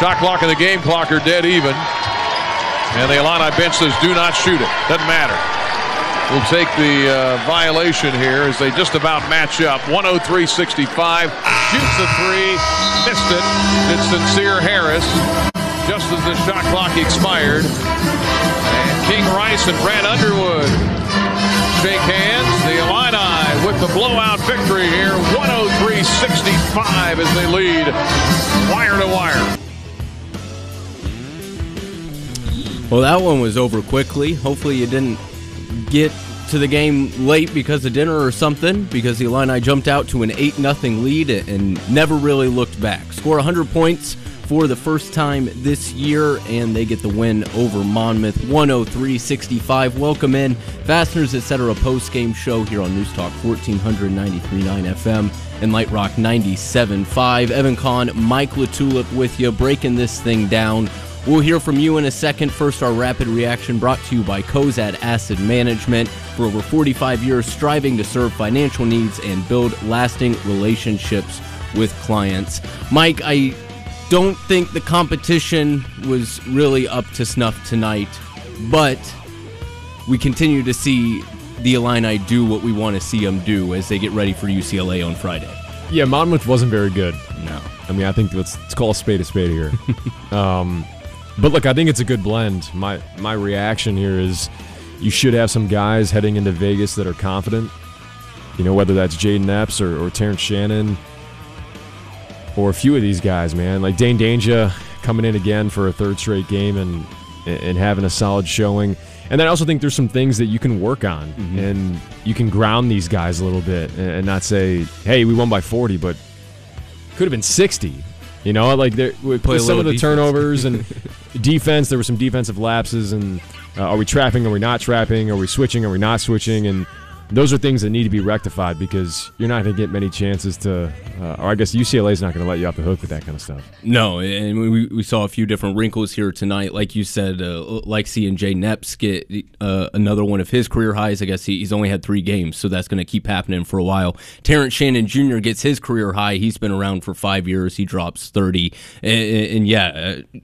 Shot clock and the game clock are dead even. And the Illini bench says do not shoot it. Doesn't matter. We'll take the uh, violation here as they just about match up. 103-65. Shoots a three. Missed it. It's Sencire Harris. Just as the shot clock expired. And King Rice and Brad Underwood shake hands. The Illini with the blowout victory here. 103-65 as they lead wire to wire. Well, that one was over quickly. Hopefully, you didn't get to the game late because of dinner or something, because the Illini jumped out to an 8 0 lead and never really looked back. Score 100 points for the first time this year, and they get the win over Monmouth 103 65. Welcome in, Fasteners Etc. post game show here on News Talk 1493.9 FM and Light Rock 97.5. Evan Kahn, Mike LaTulip with you, breaking this thing down. We'll hear from you in a second. First, our rapid reaction brought to you by Cozad Asset Management. For over 45 years, striving to serve financial needs and build lasting relationships with clients. Mike, I don't think the competition was really up to snuff tonight, but we continue to see the Illini do what we want to see them do as they get ready for UCLA on Friday. Yeah, Monmouth wasn't very good. No. I mean, I think let's, let's call a spade a spade here. um, but look, I think it's a good blend. My my reaction here is you should have some guys heading into Vegas that are confident. You know, whether that's Jayden Epps or, or Terrence Shannon or a few of these guys, man. Like Dain Dainja coming in again for a third straight game and and having a solid showing. And then I also think there's some things that you can work on mm-hmm. and you can ground these guys a little bit and not say, hey, we won by 40, but could have been 60. You know, like there, with some of the defense. turnovers and defense, there were some defensive lapses. And uh, are we trapping? Are we not trapping? Are we switching? Are we not switching? And those are things that need to be rectified because you're not going to get many chances to, uh, or I guess UCLA is not going to let you off the hook with that kind of stuff. No, and we, we saw a few different wrinkles here tonight. Like you said, uh, like seeing Jay Epps get uh, another one of his career highs. I guess he, he's only had three games, so that's going to keep happening for a while. Terrence Shannon Jr. gets his career high. He's been around for five years. He drops 30. And, and yeah, uh,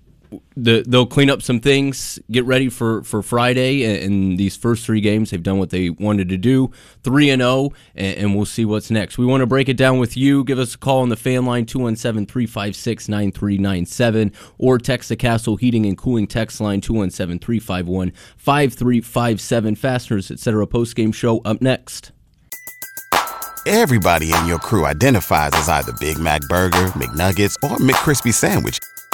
the, they'll clean up some things, get ready for, for Friday. In these first three games, they've done what they wanted to do, three and zero, oh, and we'll see what's next. We want to break it down with you. Give us a call on the fan line 217-356-9397 or text the Castle Heating and Cooling text line 217-351-5357. Fasteners, etc. Post game show up next. Everybody in your crew identifies as either Big Mac Burger, McNuggets, or McCrispy Sandwich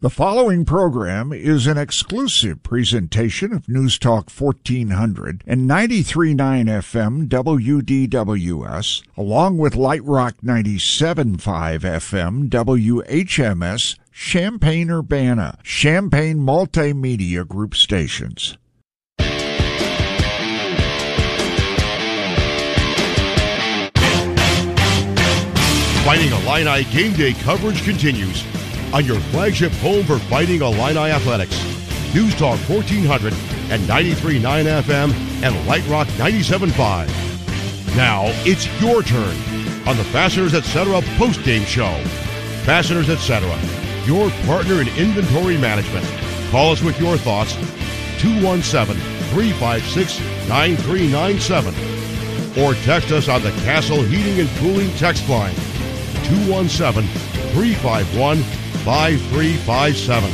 The following program is an exclusive presentation of News Talk 1400 and 93.9 FM WDWS, along with Light Rock 97.5 FM WHMS, Champaign Urbana, Champaign Multimedia Group stations. Fighting Illini game day coverage continues on your flagship home for Fighting Illini Athletics. News Talk 1400 and 93.9 FM and Light Rock 97.5. Now it's your turn on the Fasteners Etc. post-game show. Fasteners Etc., your partner in inventory management. Call us with your thoughts 217-356-9397 or text us on the Castle Heating and Cooling text line 217 351 5357.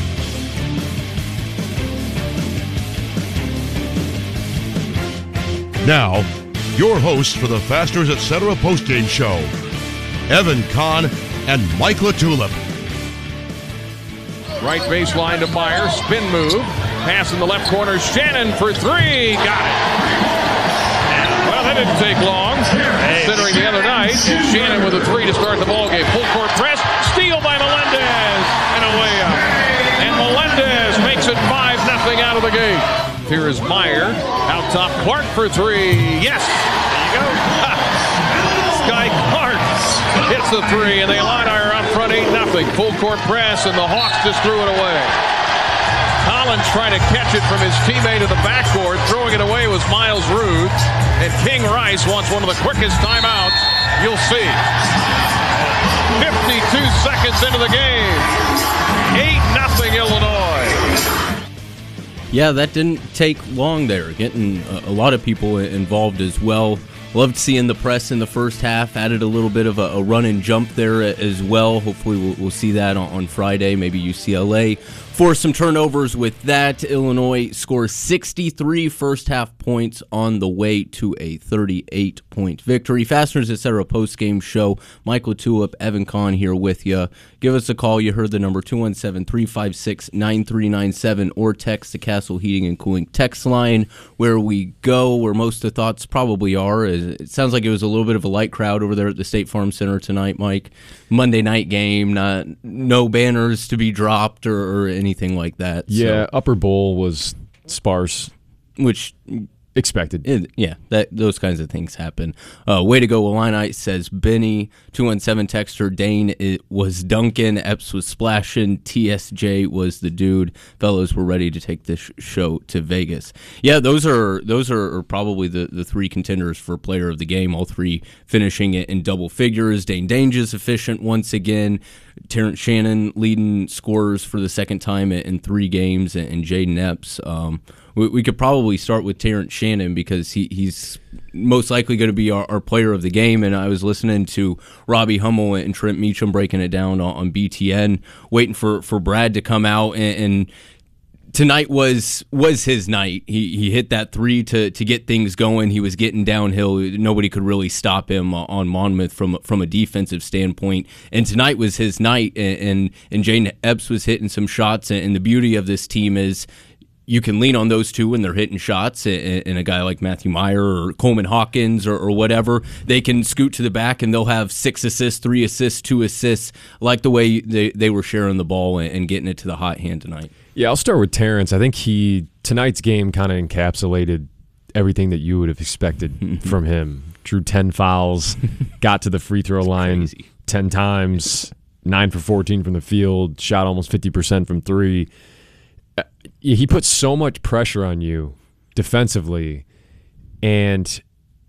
Now, your hosts for the Fasteners Etc. postgame show, Evan Kahn and Mike LaTulip. Right baseline to Mayer. Spin move. Pass in the left corner. Shannon for three. Got it. Well, that didn't take long. Considering the other night, Shannon with a three to start the ball game. Full court press. Out of the gate. Here is Mayer. Out top, Clark for three. Yes. There you go. Skyy Clark hits the three, and the Illini are up front 8 nothing. Full court press, and the Hawks just threw it away. Collins trying to catch it from his teammate in the backcourt. Throwing it away was Miles Rude. And King Rice wants one of the quickest timeouts you'll see. 52 seconds into the game. 8 nothing Illinois. Yeah, that didn't take long there. Getting a, lot of people involved as well. Loved seeing the press in the first half. Added a little bit of a, a run and jump there as well. Hopefully, we'll, we'll see that on, on Friday. Maybe UCLA force some turnovers with that. Illinois scores 63 first half points on the way to a 38 point victory. Fasteners etc. post game show. Mike LaTulip, Evan Kahn here with you. Give us a call. You heard the number 217 356 9397 or text the Castle Heating and Cooling text line where we go, where most of the thoughts probably are. It sounds like it was a little bit of a light crowd over there at the State Farm Center tonight, Mike. Monday night game, not no banners to be dropped or, or anything like that. Yeah, so, upper bowl was sparse, which expected. it, yeah, that those kinds of things happen. Uh, way to go, Illini says Benny two one seven texter Dane. It was Duncan. Epps was splashing. TSJ was the dude. Fellows were ready to take this show to Vegas. Yeah, those are those are, probably the, the three contenders for player of the game. All three finishing it in double figures. Dain Dainja's efficient once again. Terrence Shannon leading scorers for the second time in three games, and Jayden Epps. Um, we, we, could probably start with Terrence Shannon because he, he's most likely going to be our, our, player of the game. And I was listening to Robbie Hummel and Trent Meacham breaking it down on, on BTN, waiting for, for Brad to come out and, and tonight was was his night. He he hit that three to to get things going. He was getting downhill. Nobody could really stop him on Monmouth from from a defensive standpoint. And tonight was his night. And and, and Jane Epps was hitting some shots. And the beauty of this team is you can lean on those two when they're hitting shots, and, a guy like Matthew Mayer or Coleman Hawkins or, or, whatever, they can scoot to the back and they'll have six assists, three assists, two assists, like the way they, they were sharing the ball and, and getting it to the hot hand tonight. Yeah, I'll start with Terrence. I think he tonight's game kind of encapsulated everything that you would have expected from him. Drew ten fouls, got to the free throw line crazy. ten times, nine for fourteen from the field, shot almost fifty percent from three he puts so much pressure on you defensively, and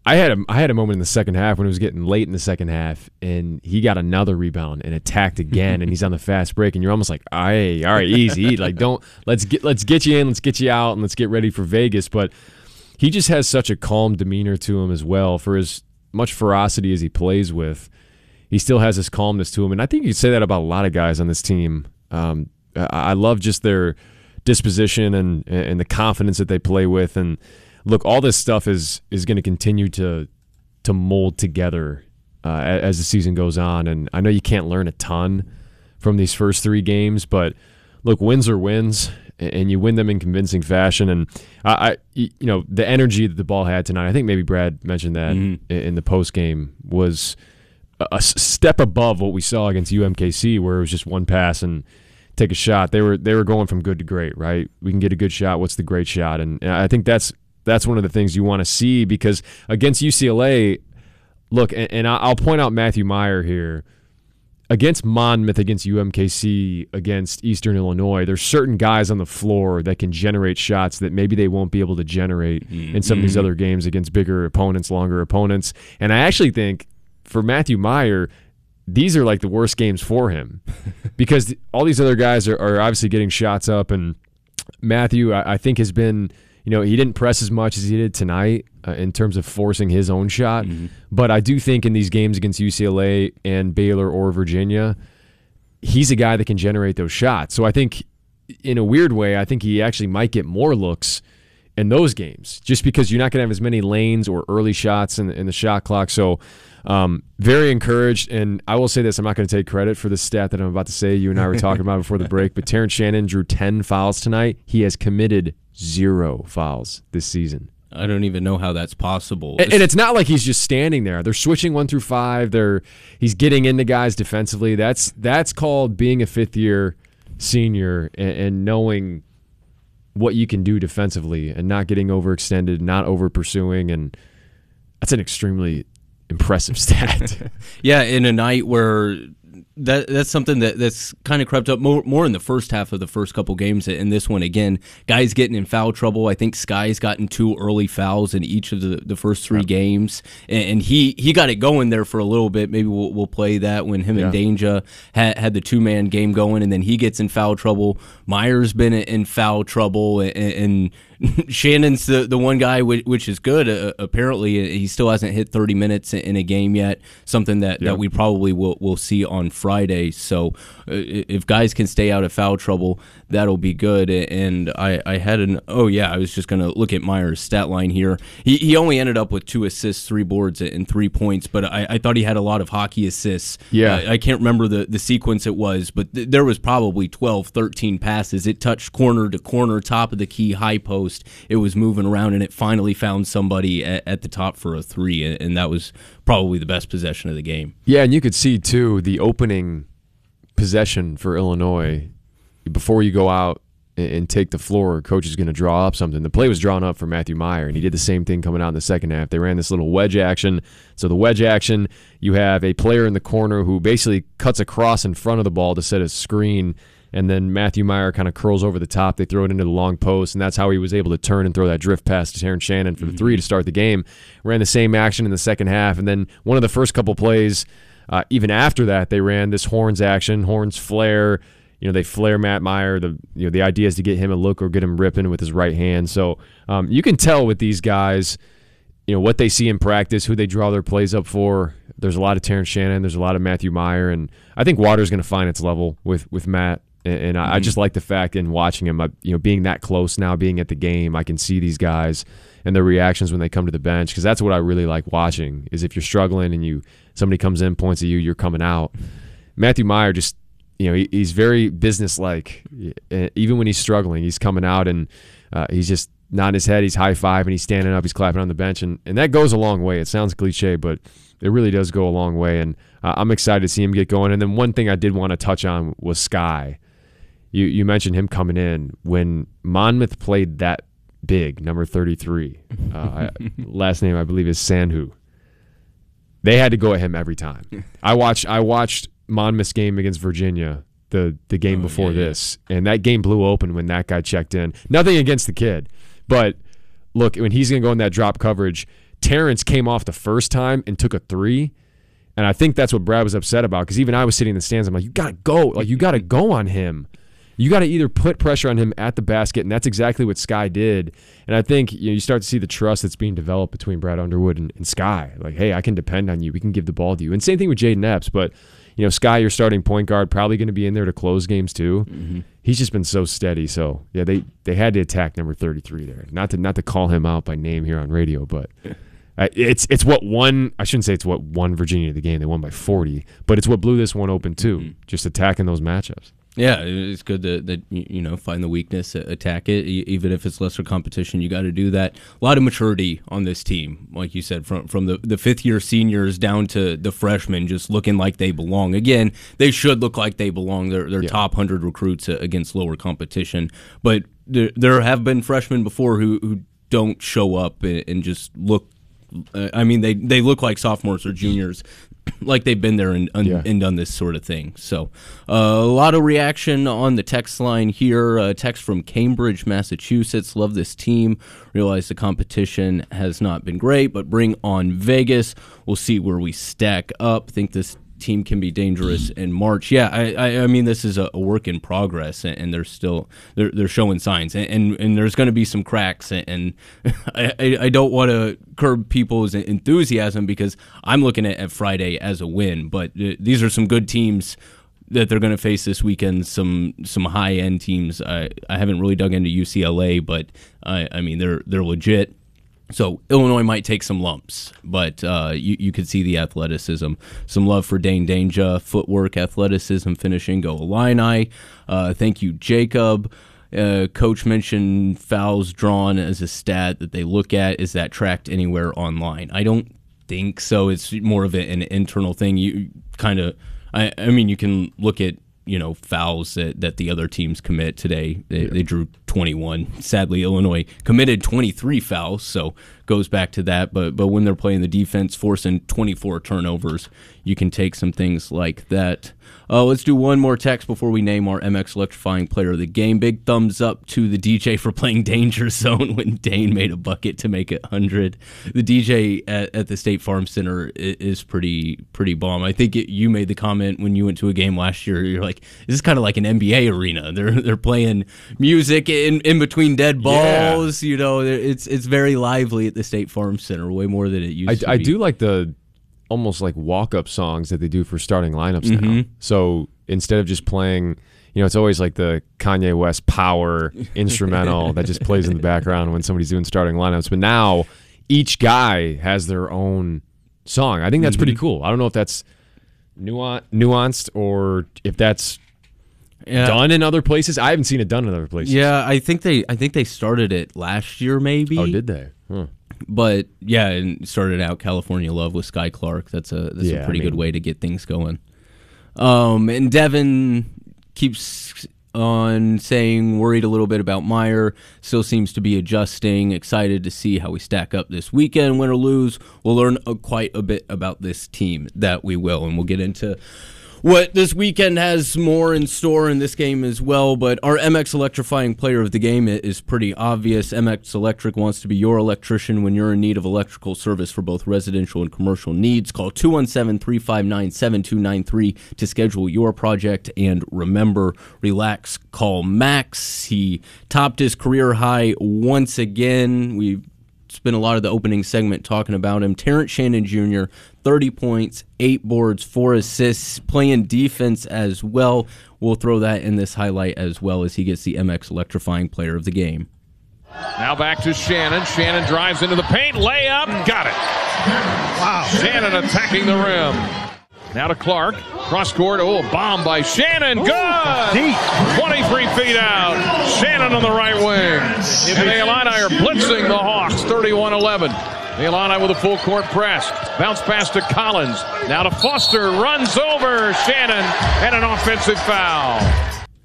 I had a I had a moment in the second half when it was getting late in the second half, and he got another rebound and attacked again, and he's on the fast break, and you're almost like, "Hey, all right, easy, like don't let's get let's get you in, let's get you out, and let's get ready for Vegas." But he just has such a calm demeanor to him as well. For as much ferocity as he plays with, he still has this calmness to him, and I think you could say that about a lot of guys on this team. Um, I love just their disposition and and the confidence that they play with. And look, all this stuff is is going to continue to to mold together uh, as the season goes on. And I know you can't learn a ton from these first three games, but look, wins are wins, and you win them in convincing fashion. And I, I you know, the energy that the ball had tonight. I think maybe Brad mentioned that mm-hmm. in the post game was a step above what we saw against UMKC, where it was just one pass and take a shot. They were they were going from good to great, right? We can get a good shot. What's the great shot? And, and I think that's that's one of the things you want to see because against UCLA, look, and, and I'll point out Matthew Mayer here. Against Monmouth, against UMKC, against Eastern Illinois, there's certain guys on the floor that can generate shots that maybe they won't be able to generate mm-hmm. in some of these other games against bigger opponents, longer opponents. And I actually think for Matthew Mayer, these are like the worst games for him because all these other guys are, are obviously getting shots up. And Matthew, I, I, think, has been, you know, he didn't press as much as he did tonight uh, in terms of forcing his own shot. Mm-hmm. But I do think in these games against UCLA and Baylor or Virginia, he's a guy that can generate those shots. So I think, in a weird way, I think he actually might get more looks in those games, just because you're not going to have as many lanes or early shots in, in the shot clock. So, um, very encouraged. And I will say this: I'm not going to take credit for the stat that I'm about to say. You and I were talking about before the break, but Terrence Shannon drew 10 fouls tonight. He has committed zero fouls this season. I don't even know how that's possible. And, and, it's not like he's just standing there. They're switching one through five. They're he's getting into guys defensively. That's that's called being a fifth year senior and, and knowing what you can do defensively and not getting overextended, not over pursuing, and that's an extremely impressive stat. yeah, in a night where that that's something that that's kind of crept up more more in the first half of the first couple games. In this one, again, guys getting in foul trouble. I think Skyy's gotten two early fouls in each of the, the first three yep. games, and, and, he he got it going there for a little bit. Maybe we'll, we'll play that when him yeah. and Dainja had, had the two man game going, and then he gets in foul trouble. Mayer's been in foul trouble, and, and Shannon's the, the one guy which, which is good. Uh, apparently, he still hasn't hit 30 minutes in a game yet. Something that, yep. that we probably will will see on Friday. So, uh, if guys can stay out of foul trouble, that'll be good. And I, I had an oh yeah, I was just gonna look at Mayer's stat line here. He, he only ended up with two assists, three boards, and three points. But I, I thought he had a lot of hockey assists. Yeah, uh, I can't remember the the sequence it was, but th- there was probably 12, 13 passes. It touched corner to corner, top of the key, high post post. It was moving around, and it finally found somebody at, at the top for a three, and that was probably the best possession of the game. Yeah, and you could see too the opening possession for Illinois before you go out and take the floor, coach is going to draw up something. The play was drawn up for Matthew Mayer, and he did the same thing coming out in the second half. They ran this little wedge action. So the wedge action, you have a player in the corner who basically cuts across in front of the ball to set a screen and then Matthew Mayer kind of curls over the top. They throw it into the long post, and that's how he was able to turn and throw that drift pass to Terrence Shannon for the three to start the game. Ran the same action in the second half, and then one of the first couple plays, uh, even after that, they ran this horns action, horns flare. You know, they flare Matt Mayer. The you know the idea is to get him a look or get him ripping with his right hand. So um, you can tell with these guys you know what they see in practice, who they draw their plays up for. There's a lot of Terrence Shannon, there's a lot of Matthew Mayer, and I think Water's going to find its level with with Matt. And, and mm-hmm. I, just like the fact in watching him, you know, being that close now, being at the game, I can see these guys and their reactions when they come to the bench because that's what I really like watching. Is if you're struggling and you somebody comes in, points at you, you're coming out. Matthew Mayer just, you know, he, he's very businesslike. Even when he's struggling, he's coming out and uh, he's just nodding his head. He's high five and he's standing up. He's clapping on the bench, and and that goes a long way. It sounds cliche, but it really does go a long way. And uh, I'm excited to see him get going. And then one thing I did want to touch on was Skyy you you mentioned him coming in. When Monmouth played that big number 33 uh, last name I believe is Sanhu they had to go at him every time. I watched I watched Monmouth's game against Virginia the the game oh, before yeah, this yeah. and that game blew open when that guy checked in. Nothing against the kid but look when he's going to go in that drop coverage Terrence came off the first time and took a 3 and I think that's what Brad was upset about because even I was sitting in the stands I'm like you got to go like you got to go on him you got to either put pressure on him at the basket, and that's exactly what Skyy did. And I think you, know, you start to see the trust that's being developed between Brad Underwood and, and, Skyy. Like, hey, I can depend on you. We can give the ball to you. And same thing with Jayden Epps. But you know, Skyy, your starting point guard, probably going to be in there to close games too. Mm-hmm. He's just been so steady. So yeah, they they had to attack number thirty three there. Not to not to call him out by name here on radio, but. Uh, it's it's what won. I shouldn't say it's what won Virginia of the game. They won by 40, but it's what blew this one open too. Mm-hmm. Just attacking those matchups. Yeah, it's good to, that you know find the weakness, attack it, even if it's lesser competition. You got to do that. A lot of maturity on this team, like you said, from from the, the fifth year seniors down to the freshmen, just looking like they belong. Again, they should look like they belong. They're, they're yeah. top hundred recruits against lower competition, but there, there have been freshmen before who who don't show up and, and just look uh, I mean, they they look like sophomores or juniors like they've been there and, and, yeah. and done this sort of thing. So, uh, a lot of reaction on the text line here. Uh, text from Cambridge, Massachusetts. Love this team. Realize the competition has not been great, but bring on Vegas. We'll see where we stack up. Think this team can be dangerous in March. Yeah, I, I, I mean this is a, a, work in progress, and, and, they're still they're, they're showing signs, and and, and there's going to be some cracks, and, and I, I don't want to curb people's enthusiasm because I'm looking at, at Friday as a win, but uh, these are some good teams that they're going to face this weekend some some high end teams. I I haven't really dug into UCLA, but I I mean they're they're legit. So Illinois might take some lumps, but uh, you you could see the athleticism, some love for Dain Dainja, footwork, athleticism, finishing. Go Illini. Uh, thank you, Jacob. Uh, coach mentioned fouls drawn as a stat that they look at. Is that tracked anywhere online? I don't think so. It's more of an internal thing. You kind of, I, I mean, you can look at you know fouls that, that the other teams commit today. They, yeah. they drew 21. Sadly, Illinois committed 23 fouls, so goes back to that. But but when they're playing the defense, forcing 24 turnovers, you can take some things like that. Uh, let's do one more text before we name our MX electrifying player of the game. Big thumbs up to the DJ for playing Danger Zone when Dane made a bucket to make it 100. The DJ at, at the State Farm Center is pretty pretty bomb. I think it, you made the comment when you went to a game last year. You're like, this is kind of like an NBA arena. They're they're playing music in, in between dead balls. Yeah. You know, it's it's very lively at the State Farm Center, way more than it used I, to. I do like the almost like walk up songs that they do for starting lineups mm-hmm. now. So instead of just playing, you know, it's always like the Kanye West power instrumental that just plays in the background when somebody's doing starting lineups. But now each guy has their own song. I think that's mm-hmm. pretty cool. I don't know if that's nuanced or if that's yeah. done in other places. I haven't seen it done in other places. Yeah, I think they I think they started it last year maybe. Oh, did they? Huh but yeah, and started out California Love with Skyy Clark. That's a that's yeah, a pretty I mean, good way to get things going. Um, and Devin keeps on saying worried a little bit about Mayer. Still seems to be adjusting. Excited to see how we stack up this weekend, win or lose. We'll learn a, quite a bit about this team that we will, and we'll get into what this weekend has more in store in this game as well. But our MX electrifying player of the game is pretty obvious. MX Electric wants to be your electrician when you're in need of electrical service for both residential and commercial needs. Call 217 359 7293 to schedule your project. And remember, relax, call Max. He topped his career high once again. We've spent a lot of the opening segment talking about him. Terrence Shannon Jr., 30 points, eight boards, four assists, playing defense as well. We'll throw that in this highlight as well as he gets the MX electrifying player of the game. Now back to Shannon. Shannon drives into the paint, layup, got it. Wow. Shannon attacking the rim. Now to Clark. Cross court. Oh, a bomb by Shannon. Good. Deep. 23 feet out. Shannon on the right wing. And the Illini are blitzing the Hawks 31 11. The Illini with a full court press. Bounce pass to Collins. Now to Foster. Runs over Shannon. And an offensive foul.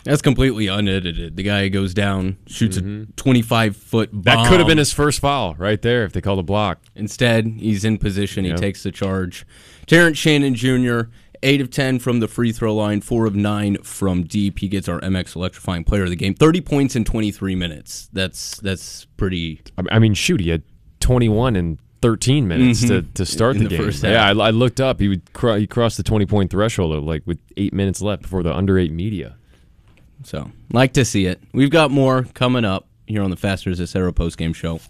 That's completely unedited. The guy goes down, shoots mm-hmm. a 25 foot bomb. That could have been his first foul right there if they called a block. Instead, he's in position. He yep. takes the charge. Terrence Shannon Jr., 8 of 10 from the free throw line, 4 of 9 from deep. He gets our MX electrifying player of the game. 30 points in 23 minutes. That's that's pretty. I mean, shoot, he had 21 in 13 minutes mm-hmm. to, to start the, the, game. Yeah, I, I, looked up. He would he crossed the 20 point threshold like with eight minutes left before the under eight media. So, like to see it. We've got more coming up here on the Fasteners Etc. post game show.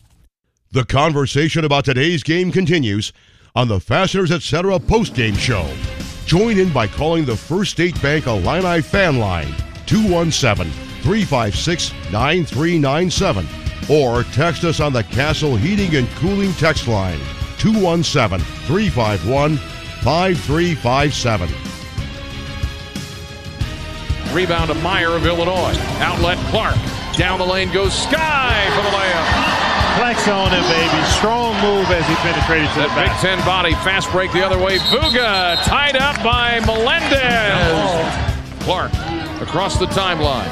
The conversation about today's game continues on the Fasteners Etc. post-game show. Join in by calling the First State Bank Illini fan line 217-356-9397 or text us on the Castle Heating and Cooling text line 217-351-5357. Rebound to Mayer of Illinois. Outlet Clark. Down the lane goes Skyy for the layup. Flex on him, baby. Strong move as he penetrated to that the Big Ten body. Fast break the other way. Fuga tied up by Melendez. Clark across the timeline.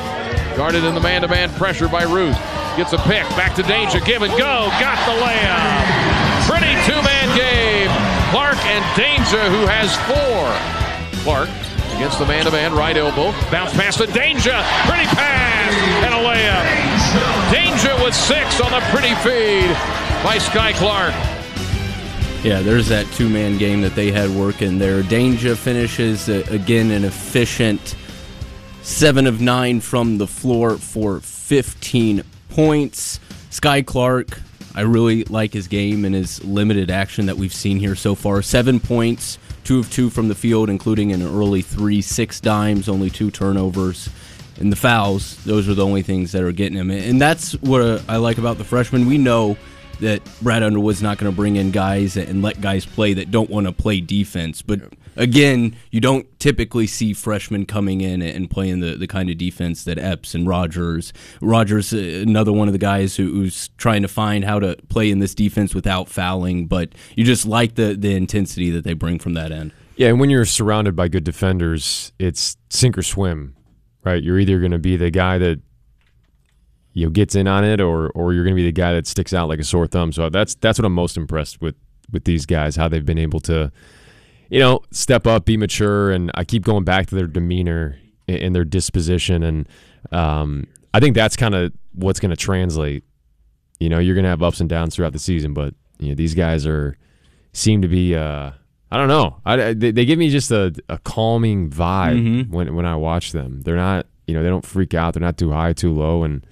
Guarded in the man-to-man pressure by Ruth. Gets a pick. Back to Dainja, Give and go. Got the layup. Pretty two-man game. Clark and Dainja, who has four. Clark against the man-to-man right elbow. Bounce past the Dainja, Pretty pass and a layup. With six on the pretty feed by Skyy Clark. Yeah, there's that two man game that they had working there. Dainja finishes, uh, again, an efficient seven of nine from the floor for 15 points. Skyy Clark, I really like his game and his limited action that we've seen here so far. Seven points, two of two from the field, including an early three, six dimes, only two turnovers. And the fouls, those are the only things that are getting him. And that's what I like about the freshman. We know that Brad Underwood's not going to bring in guys and let guys play that don't want to play defense. But again, you don't typically see freshmen coming in and playing the, the kind of defense that Epps and Rodgers. Rodgers, uh, another one of the guys who, who's trying to find how to play in this defense without fouling. But you just like the, the intensity that they bring from that end. Yeah, and when you're surrounded by good defenders, it's sink or swim, right? You're either going to be the guy that you know gets in on it, or or you're going to be the guy that sticks out like a sore thumb. So that's that's what I'm most impressed with with these guys, how they've been able to, you know, step up, be mature, and I keep going back to their demeanor and their disposition, and um, I think that's kind of what's going to translate. You know, you're going to have ups and downs throughout the season, but you know these guys are seem to be. Uh, I don't know. I, they, they give me just a, a calming vibe mm-hmm. when when I watch them. They're not, you know, they don't freak out. They're not too high, too low, and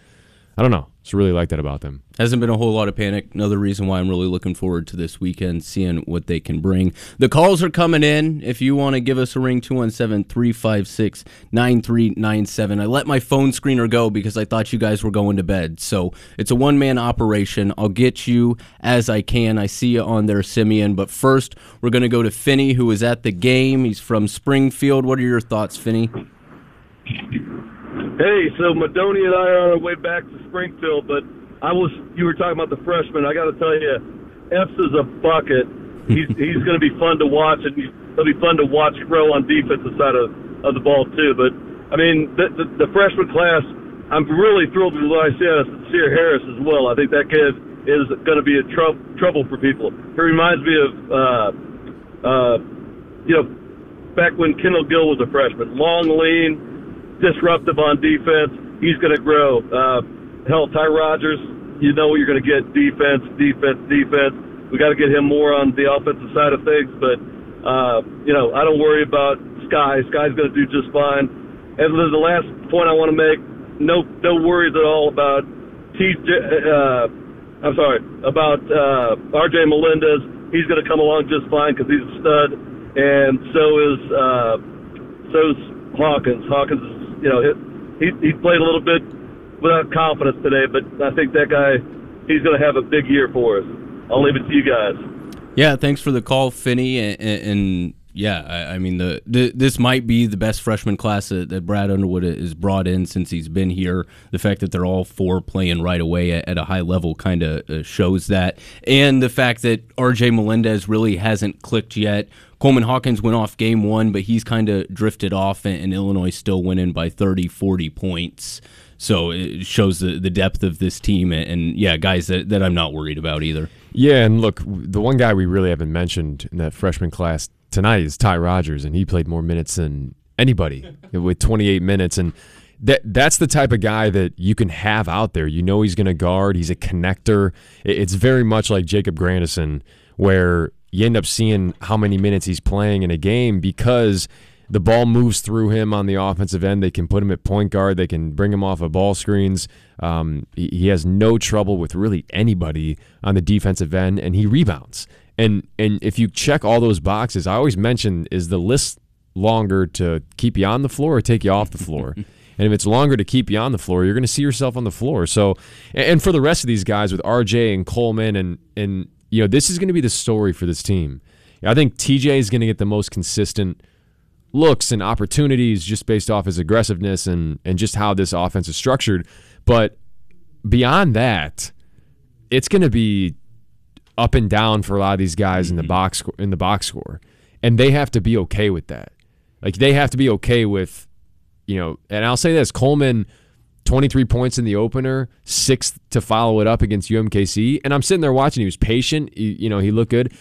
I don't know. Just really like that about them. Hasn't been a whole lot of panic. Another reason why I'm really looking forward to this weekend, seeing what they can bring. The calls are coming in. If you want to give us a ring, 217 356 9397. I let my phone screener go because I thought you guys were going to bed. So it's a one man operation. I'll get you as I can. I see you on there, Simeon. But first, we're going to go to Finney, who is at the game. He's from Springfield. What are your thoughts, Finney? Hey, so Madoni and I are on our way back to Springfield, but I was you were talking about the freshman. I got to tell you, Epps is a bucket. He's he's going to be fun to watch, and he'll be fun to watch grow on defensive side of of the ball too. But I mean, the the, the freshman class, I'm really thrilled with what I see out of Sear Harris as well. I think that kid is going to be a tr- trouble for people. He reminds me of, uh, uh, you know, back when Kendall Gill was a freshman, long, lean disruptive on defense. He's going to grow. Uh, hell, Ty Rodgers, you know what you're going to get defense, defense, defense. We got to get him more on the offensive side of things, but uh, you know I don't worry about Skyy. Skyy's going to do just fine. And then the last point I want to make: no, no worries at all about TJ. Uh, I'm sorry about uh, RJ Melendez. He's going to come along just fine because he's a stud, and so is uh, so's Hawkins. Hawkins is you know, he he played a little bit without confidence today, but I think that guy he's going to have a big year for us. I'll leave it to you guys. Yeah, thanks for the call, Finney, and, and yeah, I, I mean the, the, this might be the best freshman class that, that, Brad Underwood has brought in since he's been here. The fact that they're all four playing right away at, at a high level kind of uh, shows that, and the fact that R.J. Melendez really hasn't clicked yet. Coleman Hawkins went off game one, but he's kind of drifted off, and, and Illinois still winning by 30, 40 points. So it shows the, the depth of this team, and, and yeah, guys that, that I'm not worried about either. Yeah, and look, the one guy we really haven't mentioned in that freshman class tonight is Ty Rodgers, and he played more minutes than anybody with 28 minutes. And that that's the type of guy that you can have out there. You know he's going to guard. He's a connector. It's very much like Jacob Grandison, where you end up seeing how many minutes he's playing in a game because the ball moves through him on the offensive end. They can put him at point guard. They can bring him off of ball screens. Um, he, he has no trouble with really anybody on the defensive end, and he rebounds. And and if you check all those boxes, I always mention is the list longer to keep you on the floor or take you off the floor. and if it's longer to keep you on the floor, you're going to see yourself on the floor. So, and for the rest of these guys with RJ and Coleman and and you know this is going to be the story for this team. I think TJ is going to get the most consistent looks and opportunities just based off his aggressiveness and and just how this offense is structured. But beyond that, it's going to be up and down for a lot of these guys mm-hmm. in the mm-hmm. box in the box score, and they have to be okay with that. Like they have to be okay with, you know. And I'll say this: Coleman, twenty three points in the opener, six to follow it up against UMKC, and I'm sitting there watching. He was patient. He, you know, he looked good.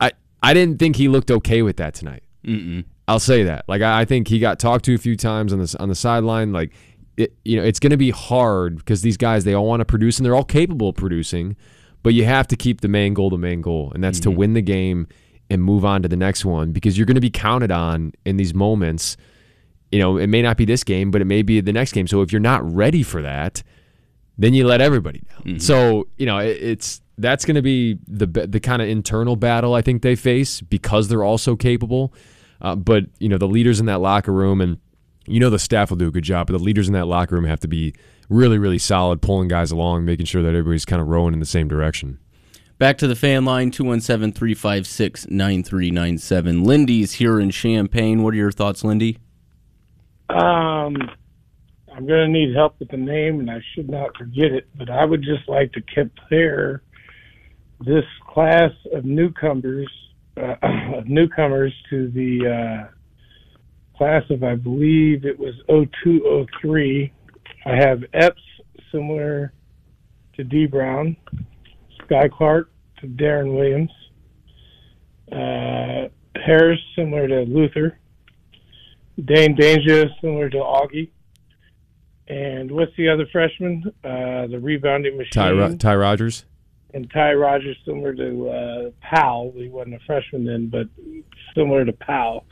I I didn't think he looked okay with that tonight. Mm-mm. I'll say that. Like I, I think he got talked to a few times on the on the sideline. Like it, you know, it's going to be hard because these guys they all want to produce and they're all capable of producing but you have to keep the main goal the main goal, and that's mm-hmm. to win the game and move on to the next one because you're going to be counted on in these moments. You know, it may not be this game, but it may be the next game. So if you're not ready for that, then you let everybody down. Mm-hmm. So you know, it, it's that's going to be the the kind of internal battle I think they face because they're all so capable. Uh, but you know the leaders in that locker room, and you know the staff will do a good job. But the leaders in that locker room have to be really, really solid, pulling guys along, making sure that everybody's kind of rowing in the same direction. Back to the fan line 217 356 9397. Lindy's here in Champaign. What are your thoughts, Lindy? Um, I'm going to need help with the name, and I should not forget it, but I would just like to compare this class of newcomers uh, of newcomers to the uh, class of, I believe it was 0203. I have Epps similar to Dee Brown, Skyy Clark to Deron Williams, uh, Harris similar to Luther, Dain Dainja, similar to Augie, and what's the other freshman? Uh, the rebounding machine. Ty, Ty Rodgers. And Ty Rodgers, similar to uh, Powell. He wasn't a freshman then, but similar to Powell.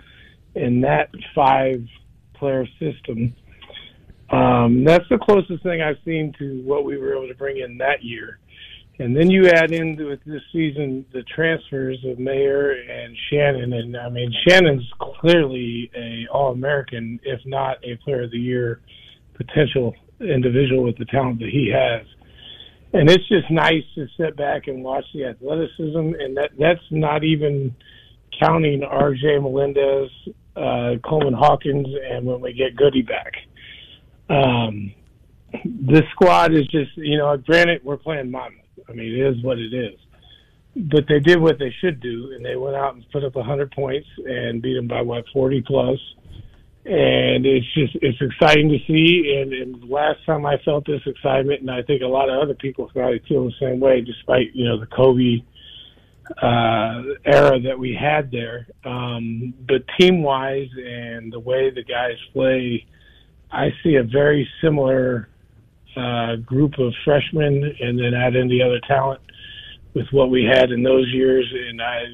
In that five-player system, um, that's the closest thing I've seen to what we were able to bring in that year. And then you add in with this season the transfers of Mayer and Shannon, and I mean Shannon's clearly a All American, if not a Player of the Year potential individual with the talent that he has. And it's just nice to sit back and watch the athleticism, and that that's not even counting R.J. Melendez, uh, Coleman Hawkins, and when we get Goody back. Um, the squad is just, you know, granted we're playing Monmouth. I mean, it is what it is. But they did what they should do, and they went out and put up 100 points and beat them by what 40 plus. And it's just it's exciting to see. And, and last time I felt this excitement, and I think a lot of other people probably feel the same way, despite you know the Kofi uh, era that we had there. Um, but team wise and the way the guys play, I see a very similar uh, group of freshmen, and then add in the other talent with what we had in those years. And I,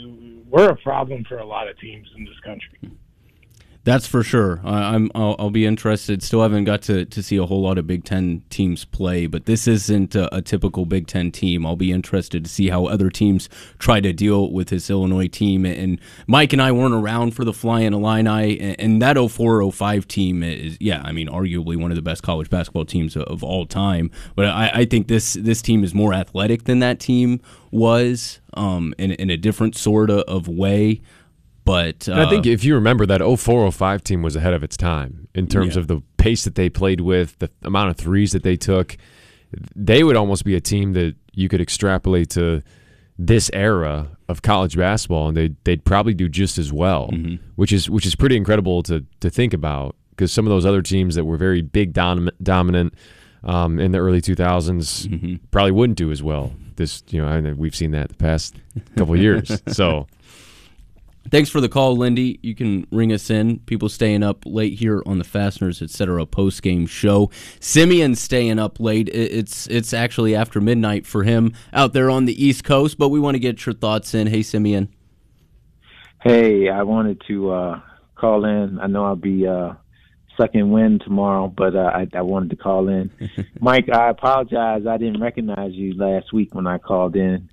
we're a problem for a lot of teams in this country. That's for sure. I'm. I'll, I'll, be interested. Still haven't got to, to see a whole lot of Big Ten teams play, but this isn't a, a, typical Big Ten team. I'll be interested to see how other teams try to deal with this Illinois team. And Mike and I weren't around for the Flying Illini, and, and that 0405 team is, yeah, I mean, arguably one of the best college basketball teams of, of all time. But I, I, think this this team is more athletic than that team was, um, in, in a different sort of way. But uh, I think if you remember that 0405 team was ahead of its time in terms yeah. of the pace that they played with, the amount of threes that they took. They would almost be a team that you could extrapolate to this era of college basketball, and they'd they'd probably do just as well, mm-hmm. which is which is pretty incredible to to think about because some of those other teams that were very big dominant dominant um, in the early 2000s mm-hmm. probably wouldn't do as well. This you know we've seen that the past couple years, so. Thanks for the call, Lindy. You can ring us in. People staying up late here on the Fasteners Etc. post game show. Simeon staying up late. It's it's actually after midnight for him out there on the East Coast. But we want to get your thoughts in. Hey, Simeon. Hey, I wanted to uh, call in. I know I'll be uh, sucking wind tomorrow, but uh, I, I wanted to call in. Mike, I apologize. I didn't recognize you last week when I called in.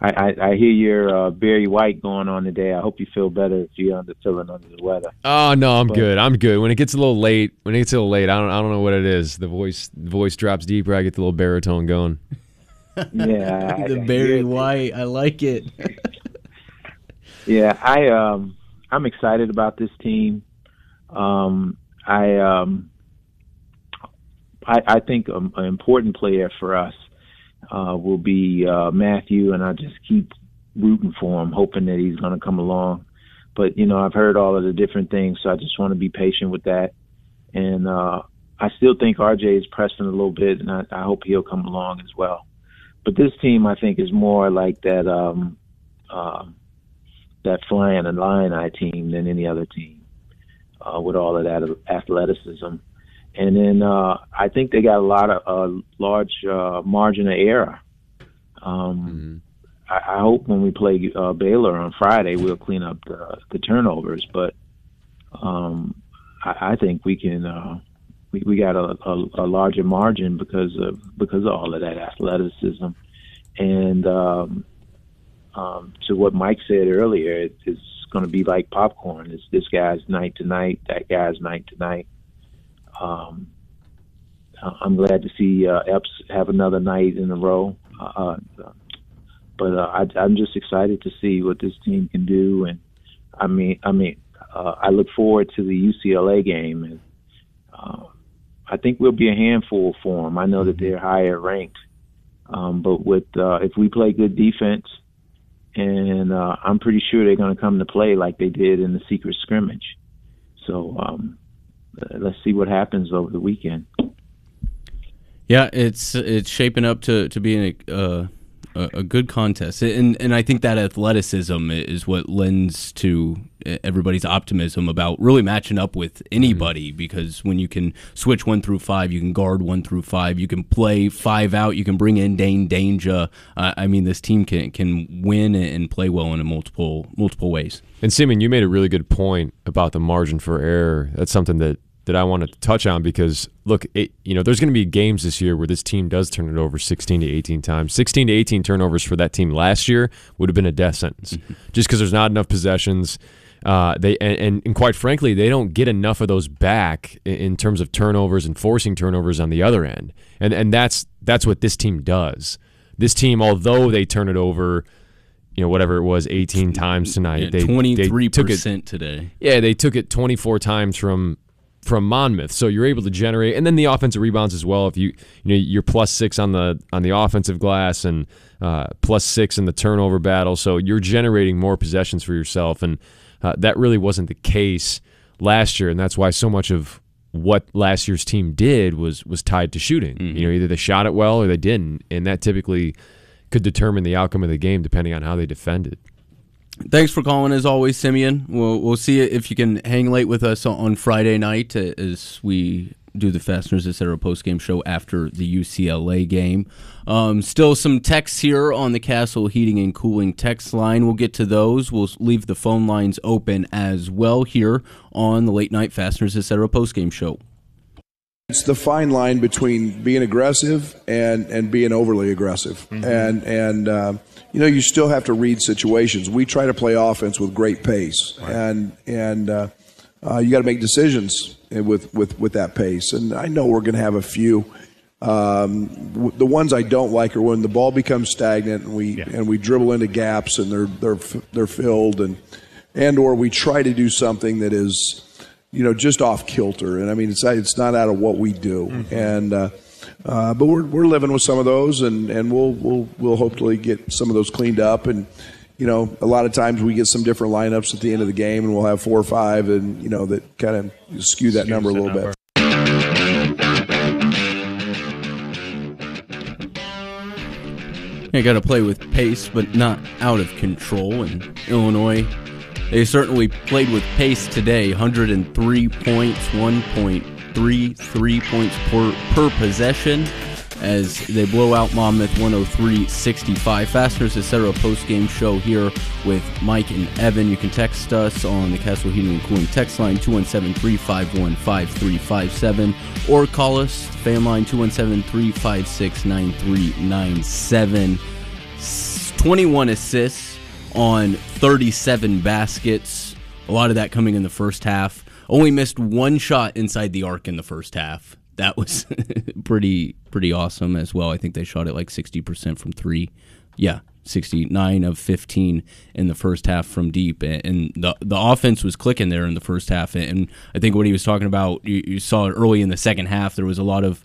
I, I, I hear your uh, Barry White going on today. I hope you feel better if you're under feeling under the weather. Oh no, I'm but, good. I'm good. When it gets a little late, when it gets a little late, I don't I don't know what it is. The voice the voice drops deeper. I get the little baritone going. Yeah, the I, Barry I White. I like it. yeah, I um I'm excited about this team. Um, I um I I think um, an important player for us uh, will be uh, Matthew, and I just keep rooting for him, hoping that he's going to come along. But you know, I've heard all of the different things, so I just want to be patient with that. And uh, I still think RJ is pressing a little bit, and I, I hope he'll come along as well. But this team, I think, is more like that um, uh, that Flying Illini team than any other team uh, with all of that athleticism and then uh, I think they got a lot of uh, large uh, margin of error. Um, mm-hmm. I, I, hope when we play uh, Baylor on Friday, we'll clean up the, the turnovers. But um, I, I, think we can. Uh, we, we got a, a, a, larger margin because of because of all of that athleticism, and um, um, to what Mike said earlier, it, it's going to be like popcorn. It's this guy's night tonight, that guy's night to night. Um, I'm glad to see uh, Epps have another night in a row. Uh, uh, but uh, I, I'm just excited to see what this team can do, and I mean, I mean, uh, I look forward to the UCLA game, and uh, I think we'll be a handful for them. I know that they're higher ranked, um, but with uh, if we play good defense, and uh, I'm pretty sure they're going to come to play like they did in the secret scrimmage. So um, let's see what happens over the weekend. Yeah, it's it's shaping up to to be a, uh, a good contest, and and I think that athleticism is what lends to everybody's optimism about really matching up with anybody. Mm-hmm. Because when you can switch one through five, you can guard one through five, you can play five out, you can bring in Dain Dainja. Uh, I mean, this team can can win and play well in multiple multiple ways. And Simon, you made a really good point about the margin for error. That's something that that I wanted to touch on because look, it, you know, there's going to be games this year where this team does turn it over 16 to 18 times. 16 to 18 turnovers for that team last year would have been a death sentence, mm-hmm. just because there's not enough possessions. Uh, they and, and, quite frankly, they don't get enough of those back in, in terms of turnovers and forcing turnovers on the other end, and and that's that's what this team does. This team, although they turn it over, you know, whatever it was, 18 times tonight. Yeah, they 23% today. Yeah, they took it 24 times from from Monmouth. So you're able to generate, and then the offensive rebounds as well. If you you know you're plus six on the on the offensive glass and uh, plus six in the turnover battle, so you're generating more possessions for yourself, and uh, that really wasn't the case last year, and that's why so much of what last year's team did was was tied to shooting. Mm-hmm. You know, either they shot it well or they didn't, and that typically could determine the outcome of the game depending on how they defended. Thanks for calling as always, Simeon. We'll we'll see if you can hang late with us on Friday night as we do the Fasteners Etc. post game show after the UCLA game. Um, still some texts here on the Castle Heating and Cooling text line. We'll get to those. We'll leave the phone lines open as well here on the late night Fasteners Etc. post game show. It's the fine line between being aggressive and, and being overly aggressive, mm-hmm. and and. Uh, you know, you still have to read situations. We try to play offense with great pace, right. and and uh, uh, you got to make decisions with, with with that pace. And I know we're going to have a few. Um, w- the ones I don't like are when the ball becomes stagnant and we yeah. and we dribble into gaps and they're they're they're filled and and or we try to do something that is you know just off kilter. And I mean, it's it's not out of what we do. Mm-hmm. And uh, uh, but we're, we're living with some of those, and, and we'll, we'll, we'll hopefully get some of those cleaned up. And, you know, a lot of times we get some different lineups at the end of the game, and we'll have four or five, and, you know, that kind of skew that number a little number. bit. You got to play with pace, but not out of control. And Illinois, they certainly played with pace today 103 points, 1 point three three points per, per possession as they blow out Monmouth 103-65. Fasteners etc. post game show here with Mike and Evan. You can text us on the Castle Heating and Cooling text line 217-351-5357 or call us fan line 217-356-9397. 21 assists on 37 baskets. A lot of that coming in the first half. Only missed one shot inside the arc in the first half. That was pretty pretty awesome as well. I think they shot it like 60% from 3. Yeah, 69 of 15 in the first half from deep and the the offense was clicking there in the first half and I think what he was talking about you, you saw it early in the second half there was a lot of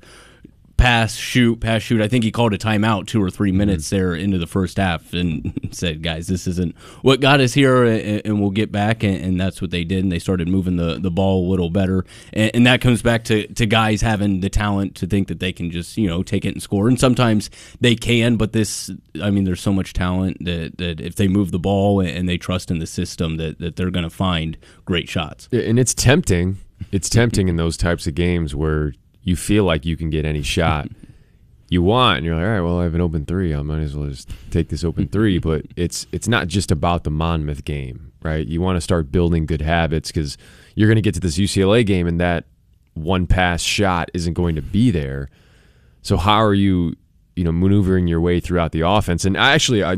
pass, shoot, pass, shoot. I think he called a timeout two or three minutes mm-hmm. there into the first half and said, "Guys, this isn't what got us here, and, and we'll get back." And, and, that's what they did, and they started moving the, the ball a little better. And, and, that comes back to, to guys having the talent to think that they can just you know take it and score. And sometimes they can, but this, I mean, there's so much talent that, that if they move the ball and they trust in the system, that that they're going to find great shots. And it's tempting. It's tempting in those types of games where you feel like you can get any shot you want and you're like all right well i have an open three i might as well just take this open three but it's it's not just about the monmouth game right you want to start building good habits because you're going to get to this ucla game and that one pass shot isn't going to be there so how are you you know maneuvering your way throughout the offense. And I actually I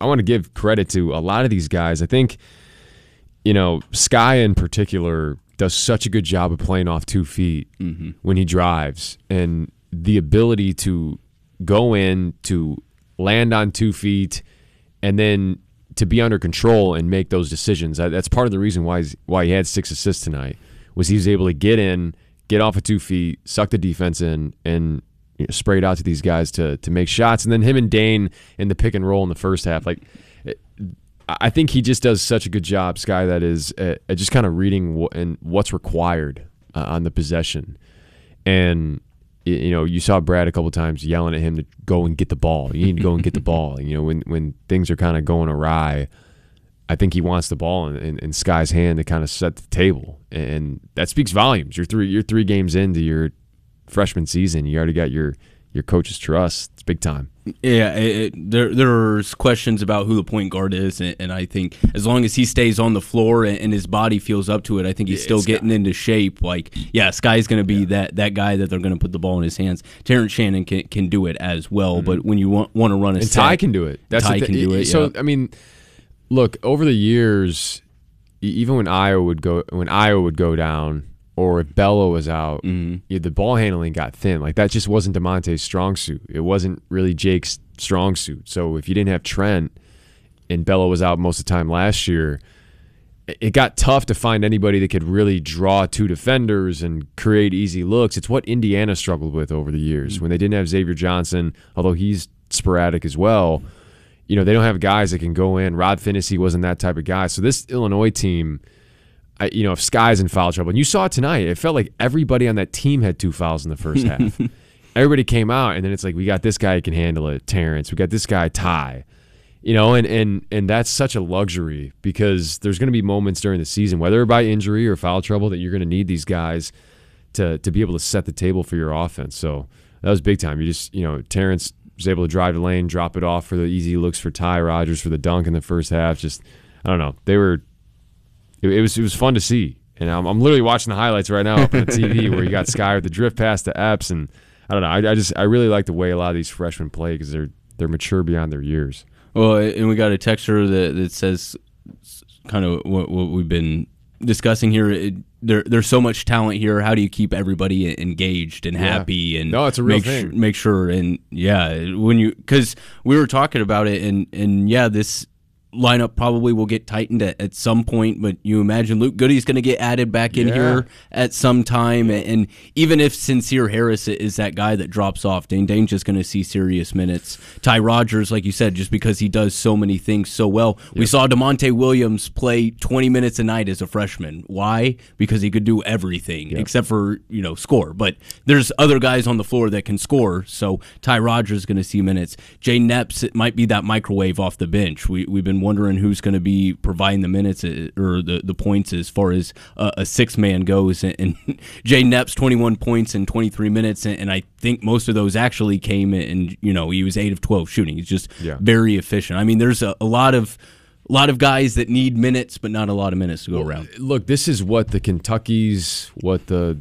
I want to give credit to a lot of these guys. I think you know Skyy in particular does such a good job of playing off two feet Mm-hmm. when he drives and the ability to go in to land on two feet and then to be under control and make those decisions. That's part of the reason why he's, why he had six assists tonight was he was able to get in, get off of two feet, suck the defense in, and you know, spray it out to these guys to to make shots. And then him and Dain in the pick and roll in the first half, like. I think he just does such a good job, Skyy. That is uh, at just kind of reading and what's required uh, on the possession, and you know you saw Brad a couple times yelling at him to go and get the ball. You need to go and get the ball. You know when when things are kind of going awry, I think he wants the ball in, in, in Skyy's hand to kind of set the table, and that speaks volumes. You're three you're three games into your freshman season. You already got your your coach's trust. It's big time. Yeah, it, it, there there's questions about who the point guard is, and, and I think as long as he stays on the floor and, and his body feels up to it, I think he's Yeah, still it's getting into shape. Like, yeah, Skyy's going to be that that guy that they're going to put the ball in his hands. Terrence Shannon can, can do it as well, mm-hmm. but when you want want to run a and set, Ty can do it. That's Ty the can do it. So yeah. I mean, look over the years, e- even when Iowa would go when Iowa would go down, or if Bella was out, Mm-hmm. yeah, the ball handling got thin. Like that just wasn't Da'Monte's strong suit. It wasn't really Jake's strong suit. So if you didn't have Trent and Bella was out most of the time last year, it- got tough to find anybody that could really draw two defenders and create easy looks. It's what Indiana struggled with over the years when they didn't have Xavier Johnson, although he's sporadic as well. You know, they don't have guys that can go in. Rob Phinisee wasn't that type of guy. So this Illinois team, I, you know, if Skyy's in foul trouble, and you saw it tonight, it felt like everybody on that team had two fouls in the first half. Everybody came out, and then it's like we got this guy who can handle it, Terrence. We got this guy, Ty. You know, and and and that's such a luxury because there's going to be moments during the season, whether by injury or foul trouble, that you're going to need these guys to to be able to set the table for your offense. So that was big time. You just you know, Terrence was able to drive the lane, drop it off for the easy looks for Ty Rodgers for the dunk in the first half. Just I don't know, they were it, it was it was fun to see. And I'm, I'm literally watching the highlights right now up on the TV where you got Skyy with the drift pass to Epps, and I don't know. I, I just I really like the way a lot of these freshmen play because they're they're mature beyond their years. Well, and we got a texture that, that says kind of what, what we've been discussing here. It, there, there's so much talent here. How do you keep everybody engaged and Yeah. happy and No, it's a real make thing. Sure, make sure and yeah, when you because we were talking about it and and yeah, this lineup probably will get tightened at, at some point. But you imagine Luke Goode's going to get added back in Yeah. here at some time, and even if Sencire Harris is that guy that drops off, Dain Dainja's just going to see serious minutes. Ty Rodgers, like you said, just because he does so many things so well. We saw Da'Monte Williams play 20 minutes a night as a freshman. Why? Because he could do everything except for you know score. But there's other guys on the floor that can score. So Ty Rodgers is going to see minutes. Jayden Epps, it might be that microwave off the bench. We we've been wondering who's going to be providing the minutes uh, or the, the points as far as uh, a six man goes. And, and Jayden Epps 21 points in 23 minutes, and, and I think most of those actually came in. You know, he was eight of 12 shooting. He's just Yeah. very efficient. I mean, there's a, a lot of a lot of guys that need minutes, but not a lot of minutes to go around. Look, this is what the Kentuckies, what the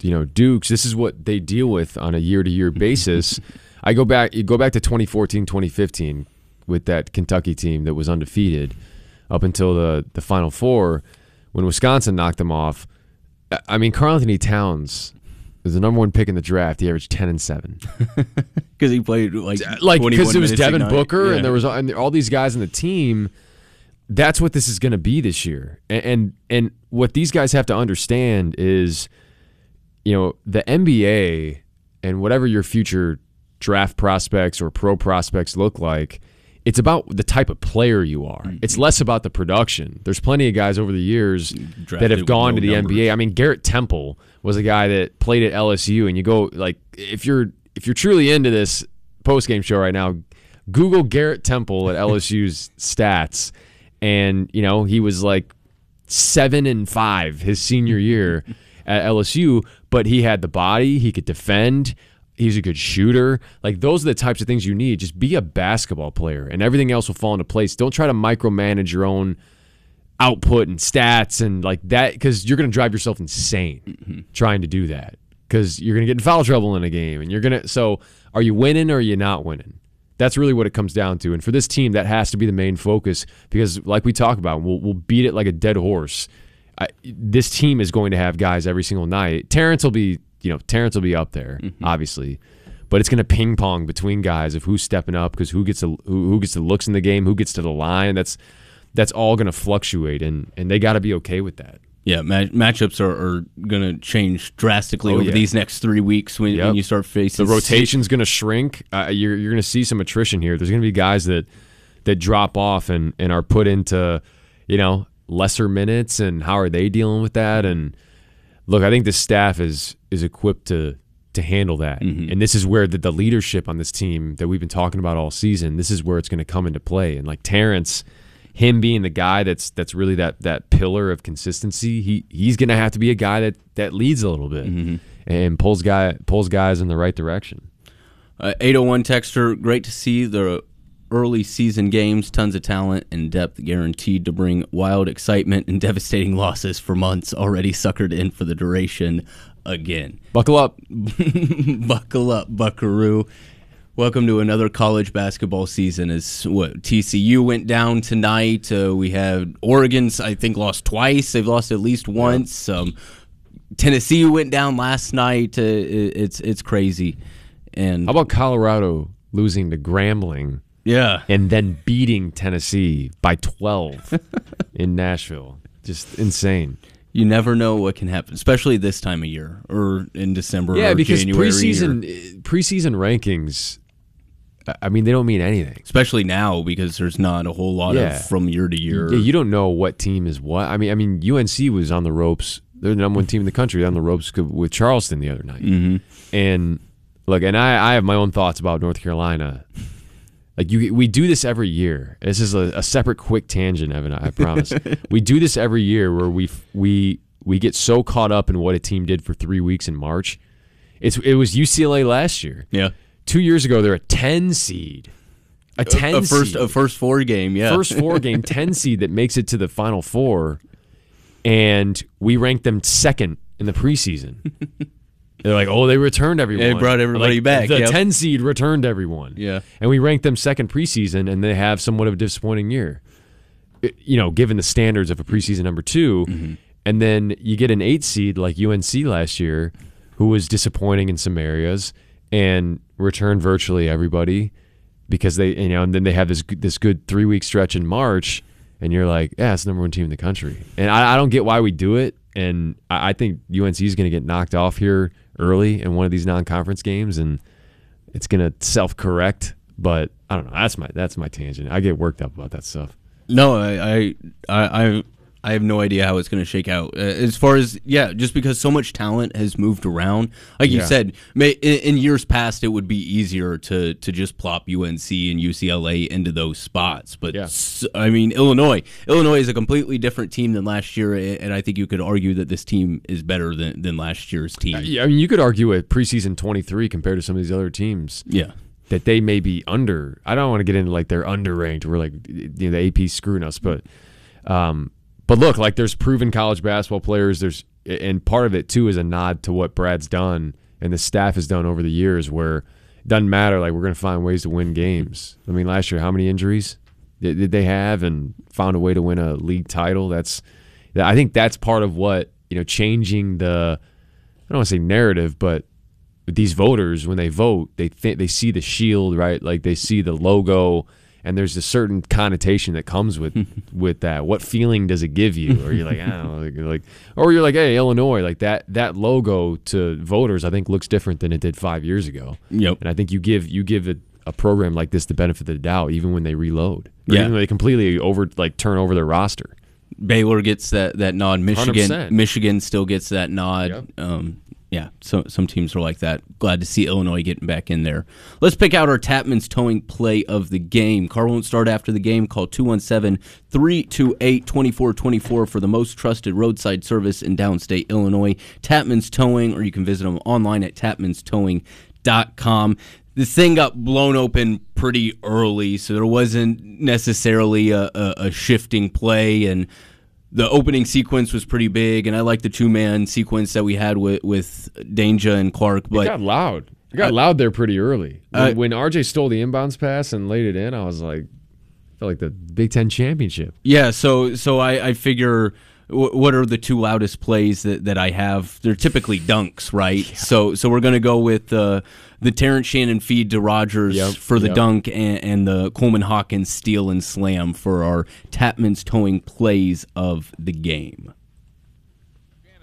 you know Dukes, this is what they deal with on a year to year basis. I go back, you go back to 2014, 2015 with that Kentucky team that was undefeated up until the the Final Four when Wisconsin knocked them off. I- mean, Karl-Anthony Towns was the number one pick in the draft. He averaged 10 and seven. Because he played like like because it was Devin night. Booker Yeah. and there was and all these guys on the team. That's what this is going to be this year, and, and and what these guys have to understand is, you know, the NBA and whatever your future draft prospects or pro prospects look like. It's about the type of player you are. Mm-hmm. It's less about the production. There's plenty of guys over the years that have gone no to the numbers. NBA. I mean, Garrett Temple was a guy that played at LSU, and you go like if you're if you're truly into this post game show right now, Google Garrett Temple at LSU's stats, and you know he was like seven and five his senior year at LSU, but he had the body, he could defend. He's a good shooter. Like those are the types of things you need. Just be a basketball player, and everything else will fall into place. Don't try to micromanage your own output and stats and like that because you're going to drive yourself insane mm-hmm. trying to do that because you're going to get in foul trouble in a game and you're going to so Are you winning or are you not winning? That's really what it comes down to. And for this team, that has to be the main focus because, like we talk about, we'll, we'll beat it like a dead horse. I, this team is going to have guys every single night. Terrence will be, you know, Terrence will be up there, Mm-hmm. obviously, but it's going to ping pong between guys of who's stepping up because who gets the who, who gets the looks in the game, who gets to the line. That's that's all going to fluctuate, and and they got to be okay with that. Yeah, ma- matchups are, are going to change drastically Oh, over yeah. these next three weeks when, Yep. when you start facing the rotation's going to shrink. Uh, you're you're going to see some attrition here. There's going to be guys that that drop off and and are put into you know lesser minutes, and how are they dealing with that? And look, I think the staff is is equipped to to handle that. And this is where the, the leadership on this team that we've been talking about all season. This is where it's going to come into play. And like Terrence. Him being the guy that's that's really that that pillar of consistency, he he's gonna have to be a guy that that leads a little bit and pulls guy pulls guys in the right direction. Uh, 801 Texter, great to see the early season games. Tons of talent and depth guaranteed to bring wild excitement and devastating losses for months already suckered in for the duration again. Buckle up. Buckle up, buckaroo. Welcome to another college basketball season. As what TCU went down tonight, uh, we have Oregon's I think lost twice. They've lost at least once. Um, Tennessee went down last night. Uh, it- it's it's crazy. And How about Colorado losing to Grambling yeah, and then beating Tennessee by 12 in Nashville? Just insane. you never know what can happen, especially this time of year or in December. Yeah, or because January preseason or- preseason rankings I- I mean they don't mean anything. especially now because there's not a whole lot Yeah. of from year to year. Yeah, you don't know what team is what. I mean, I mean, UNC was on the ropes. They're the number one team in the country on the ropes with Charleston the other night. Mm-hmm. And look, and I, I have my own thoughts about North Carolina. Like you, we do this every year. This is a, a separate quick tangent, Evan. I promise. we do this every year where we we we get so caught up in what a team did for three weeks in March. It's it was UCLA last year. yeah, Two years ago, they're a ten seed. A ten a first seed a first four game. Yeah, first four game 10 seed that makes it to the final four and we ranked them second in the preseason they're like oh they returned everyone They brought everybody Like, back, the yep. 10 seed returned everyone Yeah. and we ranked them second preseason and they have somewhat of a disappointing year It- you know given the standards of a preseason number 2 Mm-hmm. and then you get an eight seed like unc last year who was disappointing in some areas and returned virtually everybody because they you know and then they have this this good three week stretch in March and you're like yeah it's the number one team in the country and I, I don't get why we do it and I, I think UNC is going to get knocked off here early in one of these non conference games and it's going to self correct but I don't know. That's my that's my tangent. I get worked up about that stuff. No, I, I, I, I- have no idea how it's going to shake out. Uh, as far as yeah, just because so much talent has moved around, like you said, may, in, in years past, it would be easier to to just plop UNC and UCLA into those spots. But Yeah. I mean, Illinois, Illinois is a completely different team than last year, and I think you could argue that this team is better than than last year's team. yeah, I mean you could argue a preseason 23 compared to some of these other teams Yeah. that they may be under. I don't want to get into like they're underranked. We're like you know the AP screwing us, but um, but look, like there's proven college basketball players. There's and part of it too is a nod to what Brad's done and the staff has done over the years, where it doesn't matter. Like we're going to find ways to win games. I mean, last year how many injuries did, did they have and found a way to win a league title? That's I think that's part of what you know changing the I don't want to say narrative, but these voters when they vote, they think they see the shield, right? Like they see the logo, and there's a certain connotation that comes with with that. What feeling does it give you? Or you're like, I don't know, like, or you're like, hey, Illinois, like that that logo to voters, I think looks different than it did five years ago. Yep. And I think you give you give a, a program like this the benefit of the doubt, even when they reload, Yeah. even when they completely over like turn over their roster. Baylor gets that that nod. Michigan 100%. Michigan still gets that nod. Yep. Um, yeah, so some teams are like that. Glad to see Illinois getting back in there. Let's pick out our Tapman's towing play of the game. Car won't start after the game. Call 217-328-2424 for the most trusted roadside service in downstate Illinois. Tapman's Towing, or you can visit them online at tapmanstowing.com. This thing got blown open pretty early, so there wasn't necessarily a, a, a shifting play and the opening sequence was pretty big, and I like the two man sequence that we had with with Dainja and Clark. It But got loud. It got loud there pretty early. When, Uh, when RJ stole the inbounds pass and laid it in, I was like, I felt like the Big Ten championship. Yeah, so so I, I figure what are the two loudest plays that, that I have? They're typically dunks, right? So so we're gonna go with uh, the Terrence Shannon feed to Rodgers Yep, for the yep. dunk and, and the Coleman Hawkins steal and slam for our Tapman's towing plays of the game.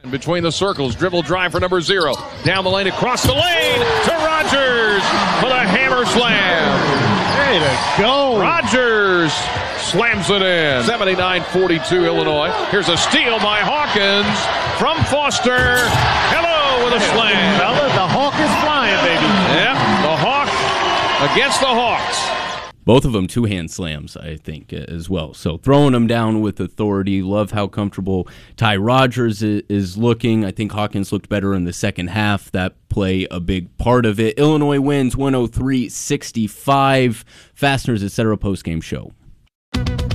Between the circles, dribble drive for number zero. Down the lane, across the lane to Rodgers for the hammer slam. Way to go. Rodgers slams it in. 79-42 Illinois. Here's a steal by Hawkins from Foster. Hello with a slam. Fella, the Hawk is flying, baby. Yep, the Hawk against the Hawks. Both of them two hand slams, I think, uh, as well. So throwing them down with authority. Love how comfortable Ty Rodgers is looking. I think Hawkins looked better in the second half. That play a big part of it. Illinois wins 103 65. Fasteners, etc. post game show.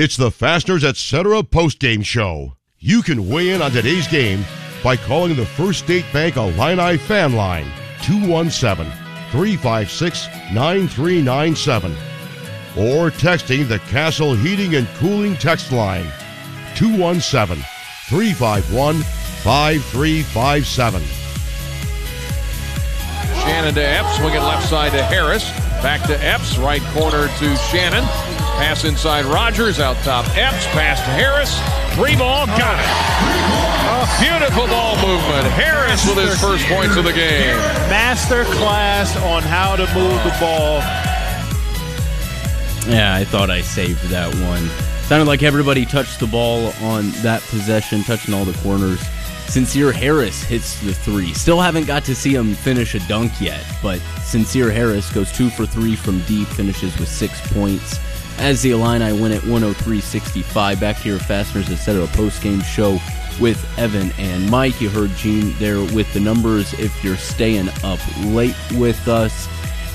It's the Fasteners Etc. post-game show. You can weigh in on today's game by calling the First State Bank Illini fan line 217-356-9397 or texting the Castle Heating and Cooling text line 217-351-5357. Shannon to Epps, swinging left side to Harris. Back to Epps, right corner to Shannon. Pass inside Rodgers, out top Epps, pass to Harris. Three ball, got it. Beautiful ball movement. Harris with his first points of the game. Master class on how to move the ball. Yeah, I thought I saved that one. Sounded like everybody touched the ball on that possession, touching all the corners. Sencire Harris hits the three. Still haven't got to see him finish a dunk yet, but Sencire Harris goes two for three from deep, finishes with six points. As the Illini win at 103.65. Back to your Fasteners instead of a post game show with Evan and Mike. You heard Gene there with the numbers if you're staying up late with us.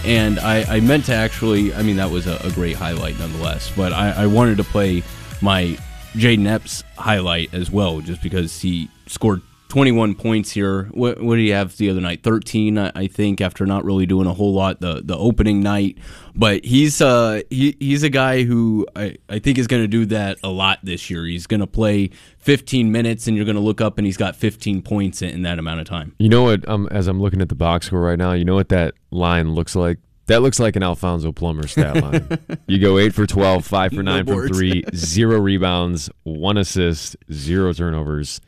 And I, I meant to actually, I mean, that was a, a great highlight nonetheless, but I, I wanted to play my Jayden Epps highlight as well, just because he scored 21 points here. What, what did he have the other night? 13, I, I think, after not really doing a whole lot the, the opening night. But he's uh he, he's a guy who I, I think is going to do that a lot this year. He's going to play 15 minutes, and you're going to look up and he's got 15 points in, in that amount of time. You know what? Um, as I'm looking at the box score right now, you know what that line looks like? That looks like an Alfonso Plummer stat line. you go eight for 12, five for No nine from boards. three, zero rebounds, one assist, zero turnovers.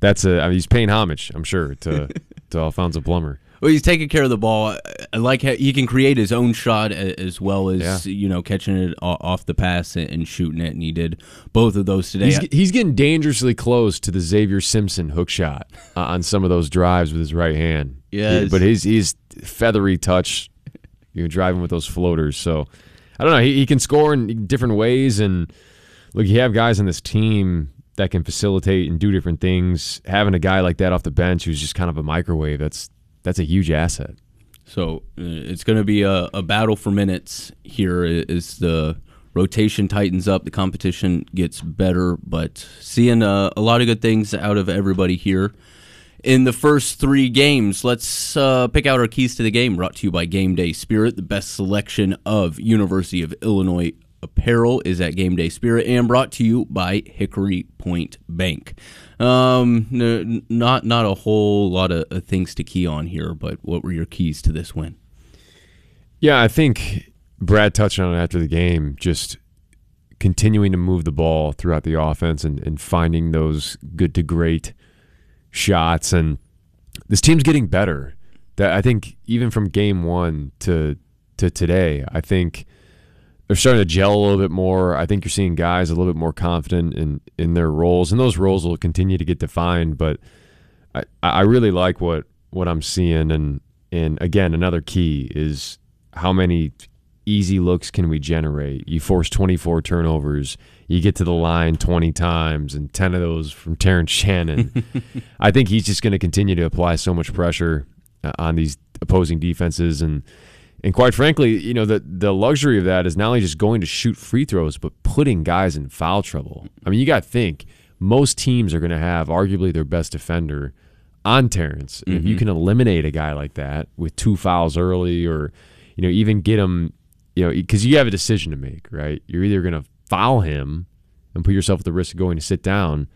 That's a. I mean, he's paying homage, I'm sure, to to Alfonso Plummer. Well, he's taking care of the ball. I- like how he can create his own shot as well as Yeah. you know catching it off the pass and- shooting it, and he did both of those today. He's, he's getting dangerously close to the Xavier Simpson hook shot uh, on some of those drives with his right hand. Yes. but his his feathery touch, you know, driving with those floaters. So I don't know. He, he can score in different ways, and look, you have guys on this team that can facilitate and do different things. Having a guy like that off the bench who's just kind of a microwave, that's that's a huge asset. So uh, it's going to be a, a battle for minutes here as the rotation tightens up, the competition gets better, but seeing uh, a lot of good things out of everybody here. In the first three games, let's uh, pick out our keys to the game. Brought to you by Game Day Spirit. The best selection of University of Illinois apparel is at Game Day Spirit, and brought to you by Hickory Point Bank. Um, not not a whole lot of, of things to key on here, but what were your keys to this win? Yeah, I think Brad touched on it after the game, just continuing to move the ball throughout the offense and, and finding those good to great shots. And this team's getting better. That I think even from game one to to today, I think they're starting to gel a little bit more. I think you're seeing guys a little bit more confident in in their roles, and those roles will continue to get defined. But I, I really like what what I'm seeing, and And again, another key is how many easy looks can we generate? You force 24 turnovers, you get to the line 20 times, and 10 of those from Terrence Shannon. I think he's just going to continue to apply so much pressure uh, on these opposing defenses and and quite frankly, you know, the the luxury of that is not only just going to shoot free throws, but putting guys in foul trouble. I mean, you got to think most teams are going to have arguably their best defender on Terrence. Mm-hmm. If you can eliminate a guy like that with two fouls early, or you know, even get him, you know, because you have a decision to make, right? You're either going to foul him and put yourself at the risk of going to sit down,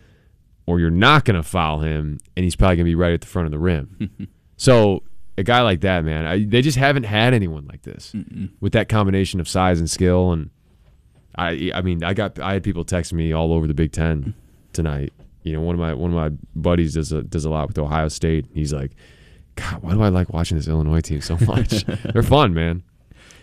or you're not going to foul him and he's probably going to be right at the front of the rim. so a guy like that, man, I, they just haven't had anyone like this Mm-mm. with that combination of size and skill. And I, I mean, I got I had people text me all over the Big Ten mm. tonight. You know, one of my one of my buddies does a does a lot with Ohio State. He's like, God, why do I like watching this Illinois team so much? They're fun, man.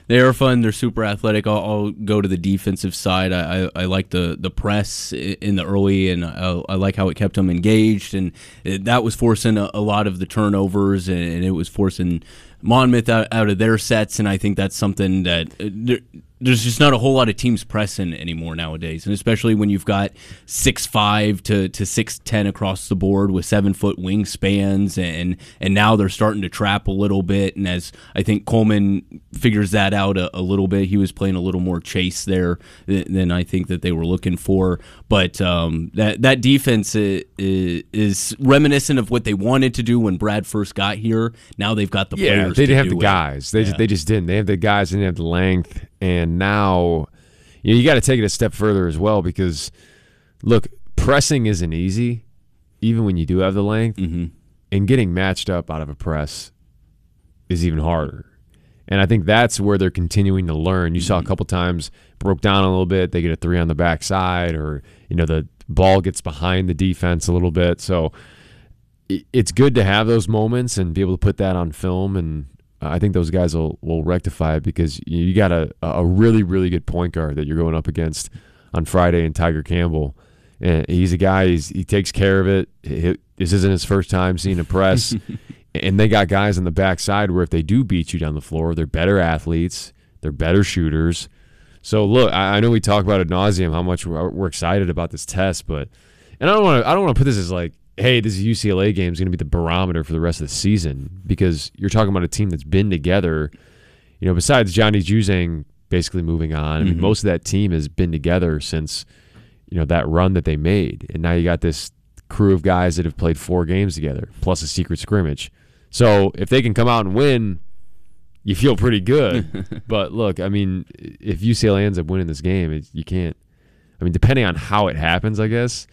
They are fun. They're super athletic. I'll, I'll go to the defensive side. I, I, I, like the, the press in the early, and I, I like how it kept them engaged. And that was forcing a, a, lot of the turnovers, and, and it was forcing Monmouth out, out of their sets. And I think that's something that uh, there's just not a whole lot of teams pressing anymore nowadays, and especially when you've got six five to to six ten across the board with seven foot wingspans, and and now they're starting to trap a little bit. And as I think Coleman figures that out a, a little bit, he was playing a little more chase there than I think that they were looking for. But um, that that defense is, is, reminiscent of what they wanted to do when Brad first got here. Now they've got the yeah, players. they didn't have the guys. They yeah. just, they just didn't. They have the guys. And they didn't have the length and now you, know, you got to take it a step further as well because look, pressing isn't easy, even when you do have the length, mm-hmm. and getting matched up out of a press is even harder. And I think that's where they're continuing to learn. You mm-hmm. saw a couple times broke down a little bit. They get a three on the backside, or you know the ball gets behind the defense a little bit. So it's good to have those moments and be able to put that on film and I think those guys will, will rectify it because you got a, a really, really good point guard that you're going up against on Friday in Tiger Campbell. And he's a guy, he's, he takes care of it. He, this isn't his first time seeing a press. and they got guys on the backside where if they do beat you down the floor, they're better athletes, they're better shooters. So look, I, I know we talk about ad nauseum how much we're, we're excited about this test, but and I don't want to I don't want to put this as like hey, this UCLA game is going to be the barometer for the rest of the season because you're talking about a team that's been together. You know, besides Johnny Juzang basically moving on, I mean, mm-hmm. most of that team has been together since you know that run that they made, and now you got this crew of guys that have played four games together plus a secret scrimmage. So if they can come out and win, you feel pretty good. but look, I mean, if UCLA ends up winning this game, it, you can't. I mean, depending on how it happens, I guess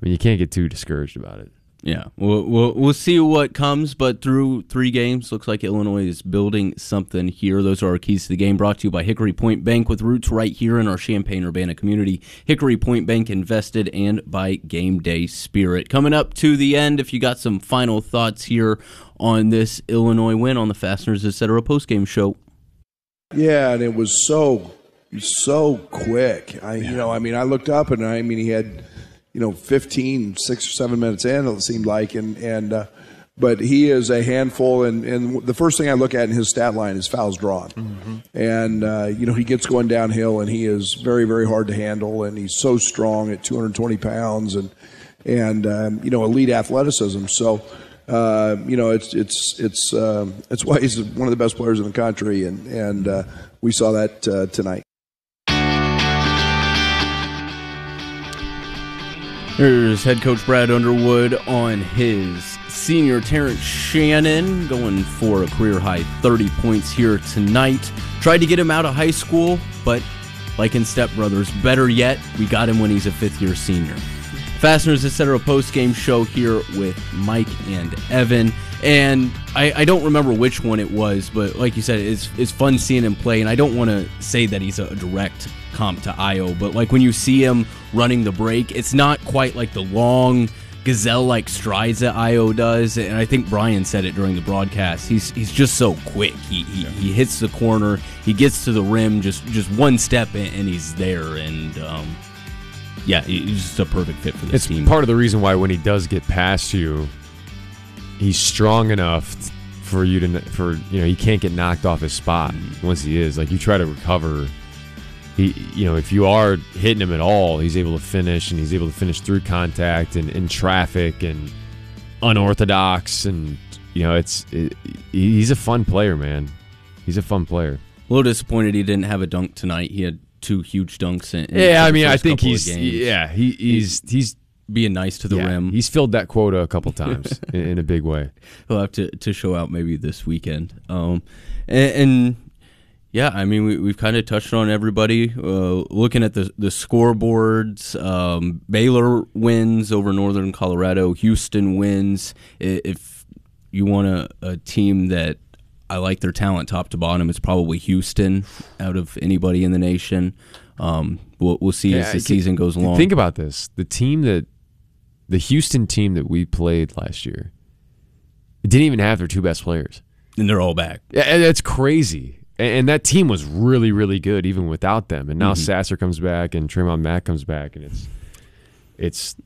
I mean, you can't get too discouraged about it. Yeah, we'll, we'll, we'll see what comes, but through three games, looks like Illinois is building something here. Those are our keys to the game. Brought to you by Hickory Point Bank, with roots right here in our Champaign Urbana community. Hickory Point Bank invested, and by Game Day Spirit. Coming up to the end, if you got some final thoughts here on this Illinois win on the Fasteners Etc. postgame show. Yeah, and it was so so quick. I you know, I mean, I looked up and I mean, he had you know, 15, six or seven minutes in, it seemed like. And, and, uh, but he is a handful. And, and the first thing I look at in his stat line is fouls drawn. Mm-hmm. And, uh, you know, he gets going downhill and he is very, very hard to handle. And he's so strong at 220 pounds and, and, um, you know, elite athleticism. So, uh, you know, it's it's it's um, it's why he's one of the best players in the country, and and uh, we saw that uh, tonight. Here's head coach Brad Underwood on his senior Terrence Shannon going for a career high 30 points here tonight. Tried to get him out of high school, but like in Step Brothers, better yet, we got him when he's a fifth year senior. Fasteners Etc. post game show here with Mike and Evan. And I, I, don't remember which one it was, but like you said, it's, it's fun seeing him play. And I don't want to say that he's a direct comp to Ayo, but like when you see him running the break, it's not quite like the long gazelle like strides that Ayo does. And I think Brian said it during the broadcast. He's he's just so quick. He he, he hits the corner, he gets to the rim, just just one step and he's there. And um, yeah, he's just a perfect fit for this it's team. part of the reason why when he does get past you, he's strong enough for you to for you know he can't get knocked off his spot mm-hmm. once he is like you try to recover. He you know if you are hitting him at all, he's able to finish and he's able to finish through contact and in traffic and unorthodox and you know it's it, he's a fun player, man. He's a fun player. A little disappointed he didn't have a dunk tonight. He had two huge dunks. In, in yeah, I mean, I think he's yeah he, he's he's being nice to the yeah, rim. He's filled that quota a couple times in, in a big way. He'll have to, to show out maybe this weekend. Um, and, and yeah, I mean, we, we've kind of touched on everybody. Uh, looking at the, the scoreboards, um, Baylor wins over Northern Colorado. Houston wins. If you want a, a team that I like their talent top to bottom, it's probably Houston out of anybody in the nation. Um, we'll, we'll see as the I- season goes along. Think about this: the team that, the Houston team that we played last year, didn't even have their two best players, and they're all back. Yeah, that's crazy. And, that team was really, really good even without them. And now Mhm. Sasser comes back, and Tramon Mark comes back, and it's, it's,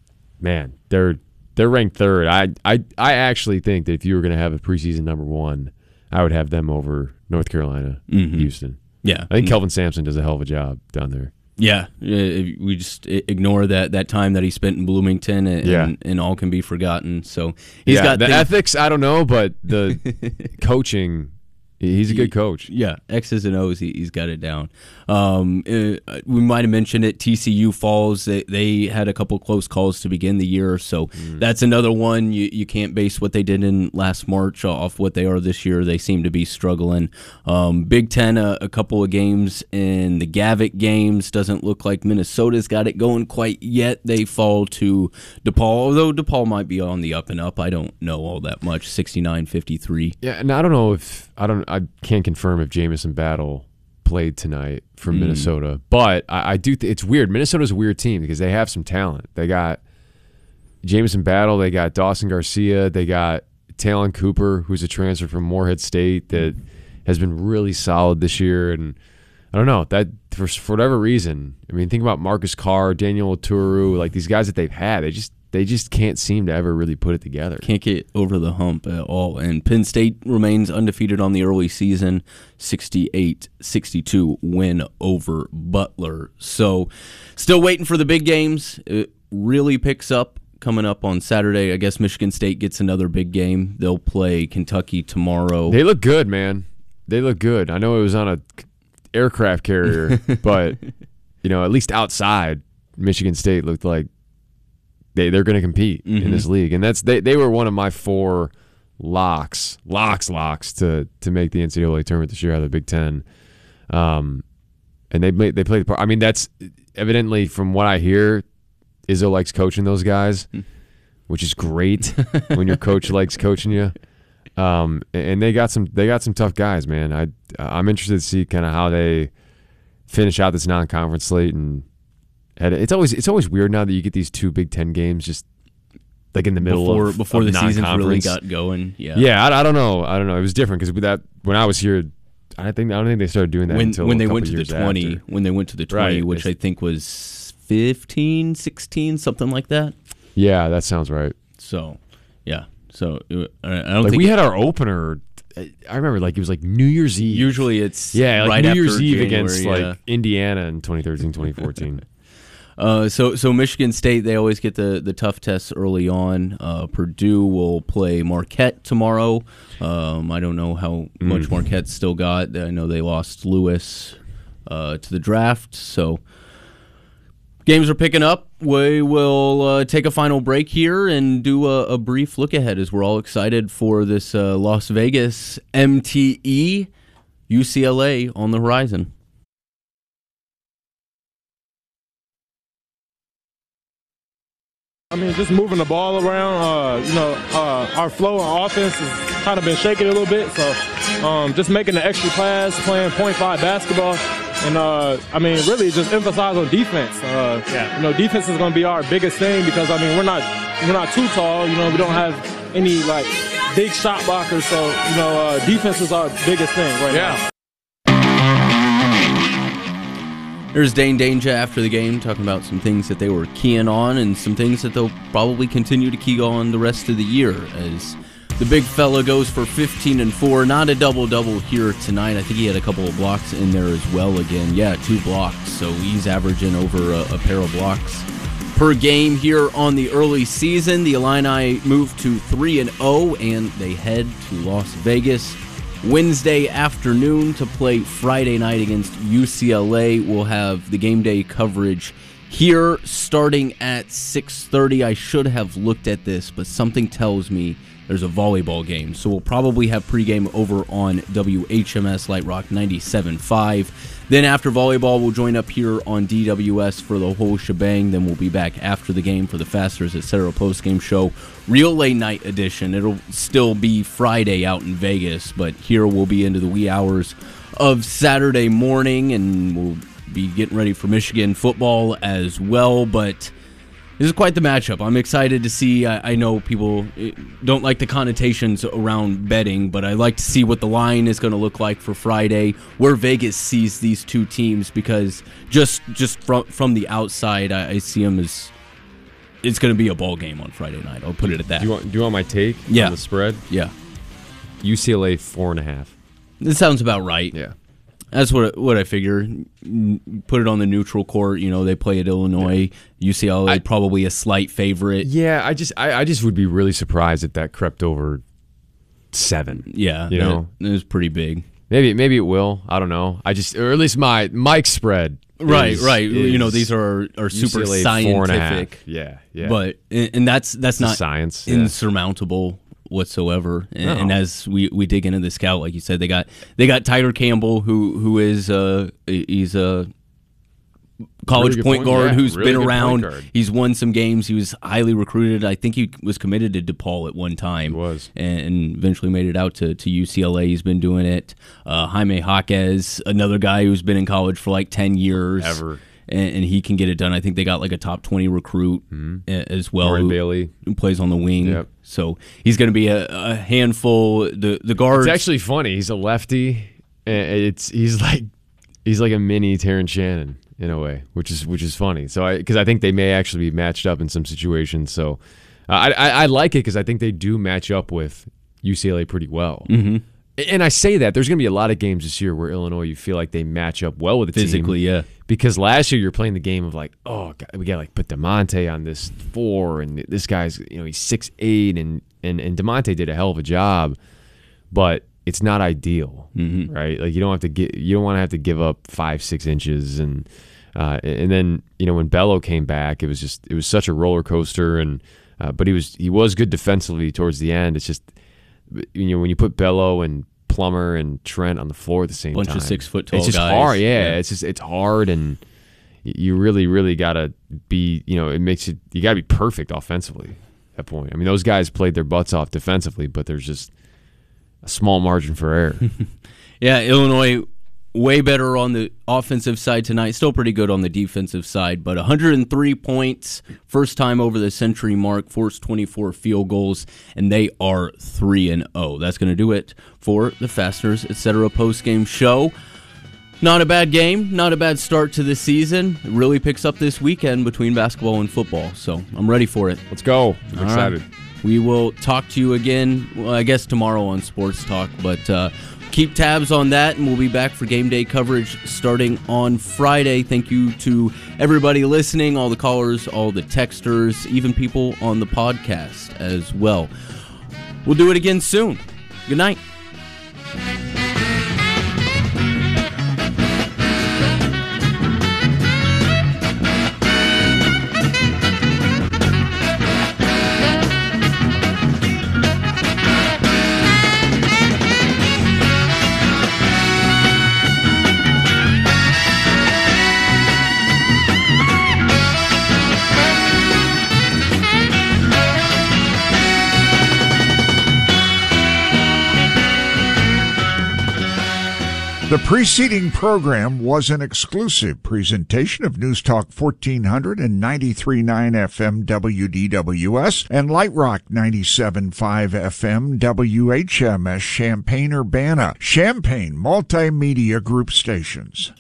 man, they're they're ranked third. I I I actually think that if you were going to have a preseason number one, I would have them over North Carolina, Mhm. Houston. Yeah. I think Mm. Kelvin Sampson does a hell of a job down there. Yeah, we just ignore that, that time that he spent in Bloomington, and, Yeah. and, and all can be forgotten. So he's yeah, got the things- ethics. I don't know, but the coaching. He's a good coach. Yeah, X's and O's, he, he's got it down. Um, uh, we might have mentioned it. TCU falls. They, they had a couple close calls to begin the year, so Mm. that's another one. You you can't base what they did in last March off what they are this year. They seem to be struggling. Um, Big Ten, a, a couple of games in the Gavitt games doesn't look like Minnesota's got it going quite yet. They fall to DePaul, although DePaul might be on the up and up. I don't know all that much. 69-53. Yeah, and I don't know if I don't. I can't confirm if Jamison Battle played tonight for Mm. Minnesota, but I, I do. Th- it's weird. Minnesota's a weird team because they have some talent. They got Jamison Battle. They got Dawson Garcia. They got Ta'lon Cooper, who's a transfer from Morehead State that has been really solid this year. And I don't know that for, for whatever reason. I mean, think about Marcus Carr, Daniel Oturu, like these guys that they've had. They just they just can't seem to ever really put it together. Can't get over the hump at all. And Penn State remains undefeated on the early season, 68 62 win over Butler. So, still waiting for the big games. It really picks up coming up on Saturday. I guess Michigan State gets another big game. They'll play Kentucky tomorrow. They look good, man. They look good. I know it was on a aircraft carrier, but you know, at least outside, Michigan State looked like they they're going to compete in this league, and that's they they were one of my four locks, locks, locks to to make the NCAA tournament this year out of the Big Ten. Um, and they played they played the part. I mean, that's evidently from what I hear, Izzo likes coaching those guys, which is great when your coach likes coaching you. Um, and they got some they got some tough guys, man. I I'm interested to see kind of how they finish out this non-conference slate and It's always it's always weird now that you get these two Big Ten games just like in the middle before of before of the season really got going. Yeah. Yeah, I, I don't know. I don't know. It was different because that when I was here, I think I don't think they started doing that when until when they went to the 20 after. when they went to the 20 Right. which i think was 15 16 something like that Yeah, that sounds right. so yeah so uh, i I don't like think we had our opener. I remember like it was like New Year's Eve. Usually it's yeah, like right New Year's Eve January, against yeah. like Indiana in 2013, 2014. Uh, so so Michigan State they always get the, the tough tests early on. Uh, Purdue will play Marquette tomorrow. Um, I don't know how much Mm. Marquette's still got. I know they lost Lewis uh, to the draft. So games are picking up. We will uh, take a final break here and do a, a brief look ahead as we're all excited for this uh, Las Vegas MTE UCLA on the horizon. I mean, just moving the ball around. Uh, you know, uh, our flow on offense has kind of been shaking a little bit. So, um, just making the extra pass, playing point five basketball, and uh, I mean, really just emphasize on defense. Uh, Yeah. You know, defense is going to be our biggest thing because I mean, we're not we're not too tall. You know, we don't have any like big shot blockers. So, you know, uh, defense is our biggest thing right now. There's Dain Dainja after the game talking about some things that they were keying on and some things that they'll probably continue to key on the rest of the year as The big fella goes for 15 and 4. Not a double double here tonight. I think he had a couple of blocks in there as well again. Yeah, two blocks. So he's averaging over a, a pair of blocks per game here on the early season. The Illini move to 3 and 0 and they head to Las Vegas Wednesday afternoon to play Friday night against UCLA. We'll have the game day coverage here starting at 6:30. I should have looked at this, but something tells me there's a volleyball game. So we'll probably have pregame over on WHMS Light Rock 97.5. Then after volleyball, we'll join up here on DWS for the whole shebang. Then we'll be back after the game for the Fasteners Etc. postgame show. Real late night edition. It'll still be Friday out in Vegas, but here we'll be into the wee hours of Saturday morning, and we'll be getting ready for Michigan football as well. But this is quite the matchup. I'm excited to see. I, I, know people eh, don't like the connotations around betting, but I like to see what the line is going to look like for Friday, where Vegas sees these two teams, because just just from from the outside, I, I see them as it's going to be a ball game on Friday night. I'll put it at that. Do you want, do you want my take yeah. on the spread? Yeah. UCLA four and a half. This sounds about right. Yeah. That's what what I figure. Put it on the neutral court. You know, they play at Illinois. Yeah. UCLA I, probably a slight favorite. Yeah, I just I, I, just would be really surprised if that crept over seven. Yeah, you know, it was pretty big. Maybe maybe it will. I don't know. I just or at least my Mike spread. Right, is, right. Is you know, these are are super UCLA scientific. Yeah, yeah. But and that's that's it's not science insurmountable whatsoever. And, no. and, as we, we dig into the scout, like you said, they got they got Tyger Campbell, who who is uh he's a college really point, point guard yeah, who's really been around. He's won some games. He was highly recruited. I think he was committed to DePaul at one time. He was. And, and eventually made it out to, to UCLA. He's been doing it. Uh, Jaime Jaquez, another guy who's been in college for like 10 years. Ever. And, and he can get it done. I think they got like a top 20 recruit mm-hmm. as well. Who, Bailey. Who plays on the wing. Yep. So he's going to be a, a handful. The, the guards. It's actually funny. He's a lefty. It's He's like he's like a mini Terrence Shannon in a way, which is which is funny. So I because I think they may actually be matched up in some situations. So uh, I, I, I like it because I think they do match up with UCLA pretty well. Mm-hmm. And I say that there's going to be a lot of games this year where Illinois you feel like they match up well with the physically, team. yeah. Because last year you're playing the game of like, oh, God, we got like put Da'Monte on this four, and this guy's you know he's six eight, and and and Da'Monte did a hell of a job, but it's not ideal, mm-hmm. right? Like you don't have to get you don't want to have to give up five six inches, and uh, and then you know when Bello came back, it was just it was such a roller coaster, and uh, but he was he was good defensively towards the end. It's just you know when you put Bello and Plummer and Trent on the floor at the same bunch time, bunch of six foot tall it's just guys. hard. Yeah, yeah, it's just it's hard and. You really, really gotta be. You know, it makes it. You gotta be perfect offensively. At that point, I mean, those guys played their butts off defensively, but there's just a small margin for error. yeah, Illinois way better on the offensive side tonight. Still pretty good on the defensive side, but 103 points, first time over the century mark, forced 24 field goals, and they are 3 and 0. That's going to do it for the Fasteners Etc. post game show. Not a bad game, not a bad start to the season. It really picks up this weekend between basketball and football, so I'm ready for it. Let's go. I'm All excited. right. We will talk to you again, well, I guess tomorrow on Sports Talk, but uh, keep tabs on that, and we'll be back for game day coverage starting on Friday. Thank you to everybody listening, all the callers, all the texters, even people on the podcast as well. We'll do it again soon. Good night. The preceding program was an exclusive presentation of News Talk 1400 and 93.9 FM WDWS and Light Rock 97.5 FM WHMS Champaign Urbana, Champaign Multimedia Group Stations.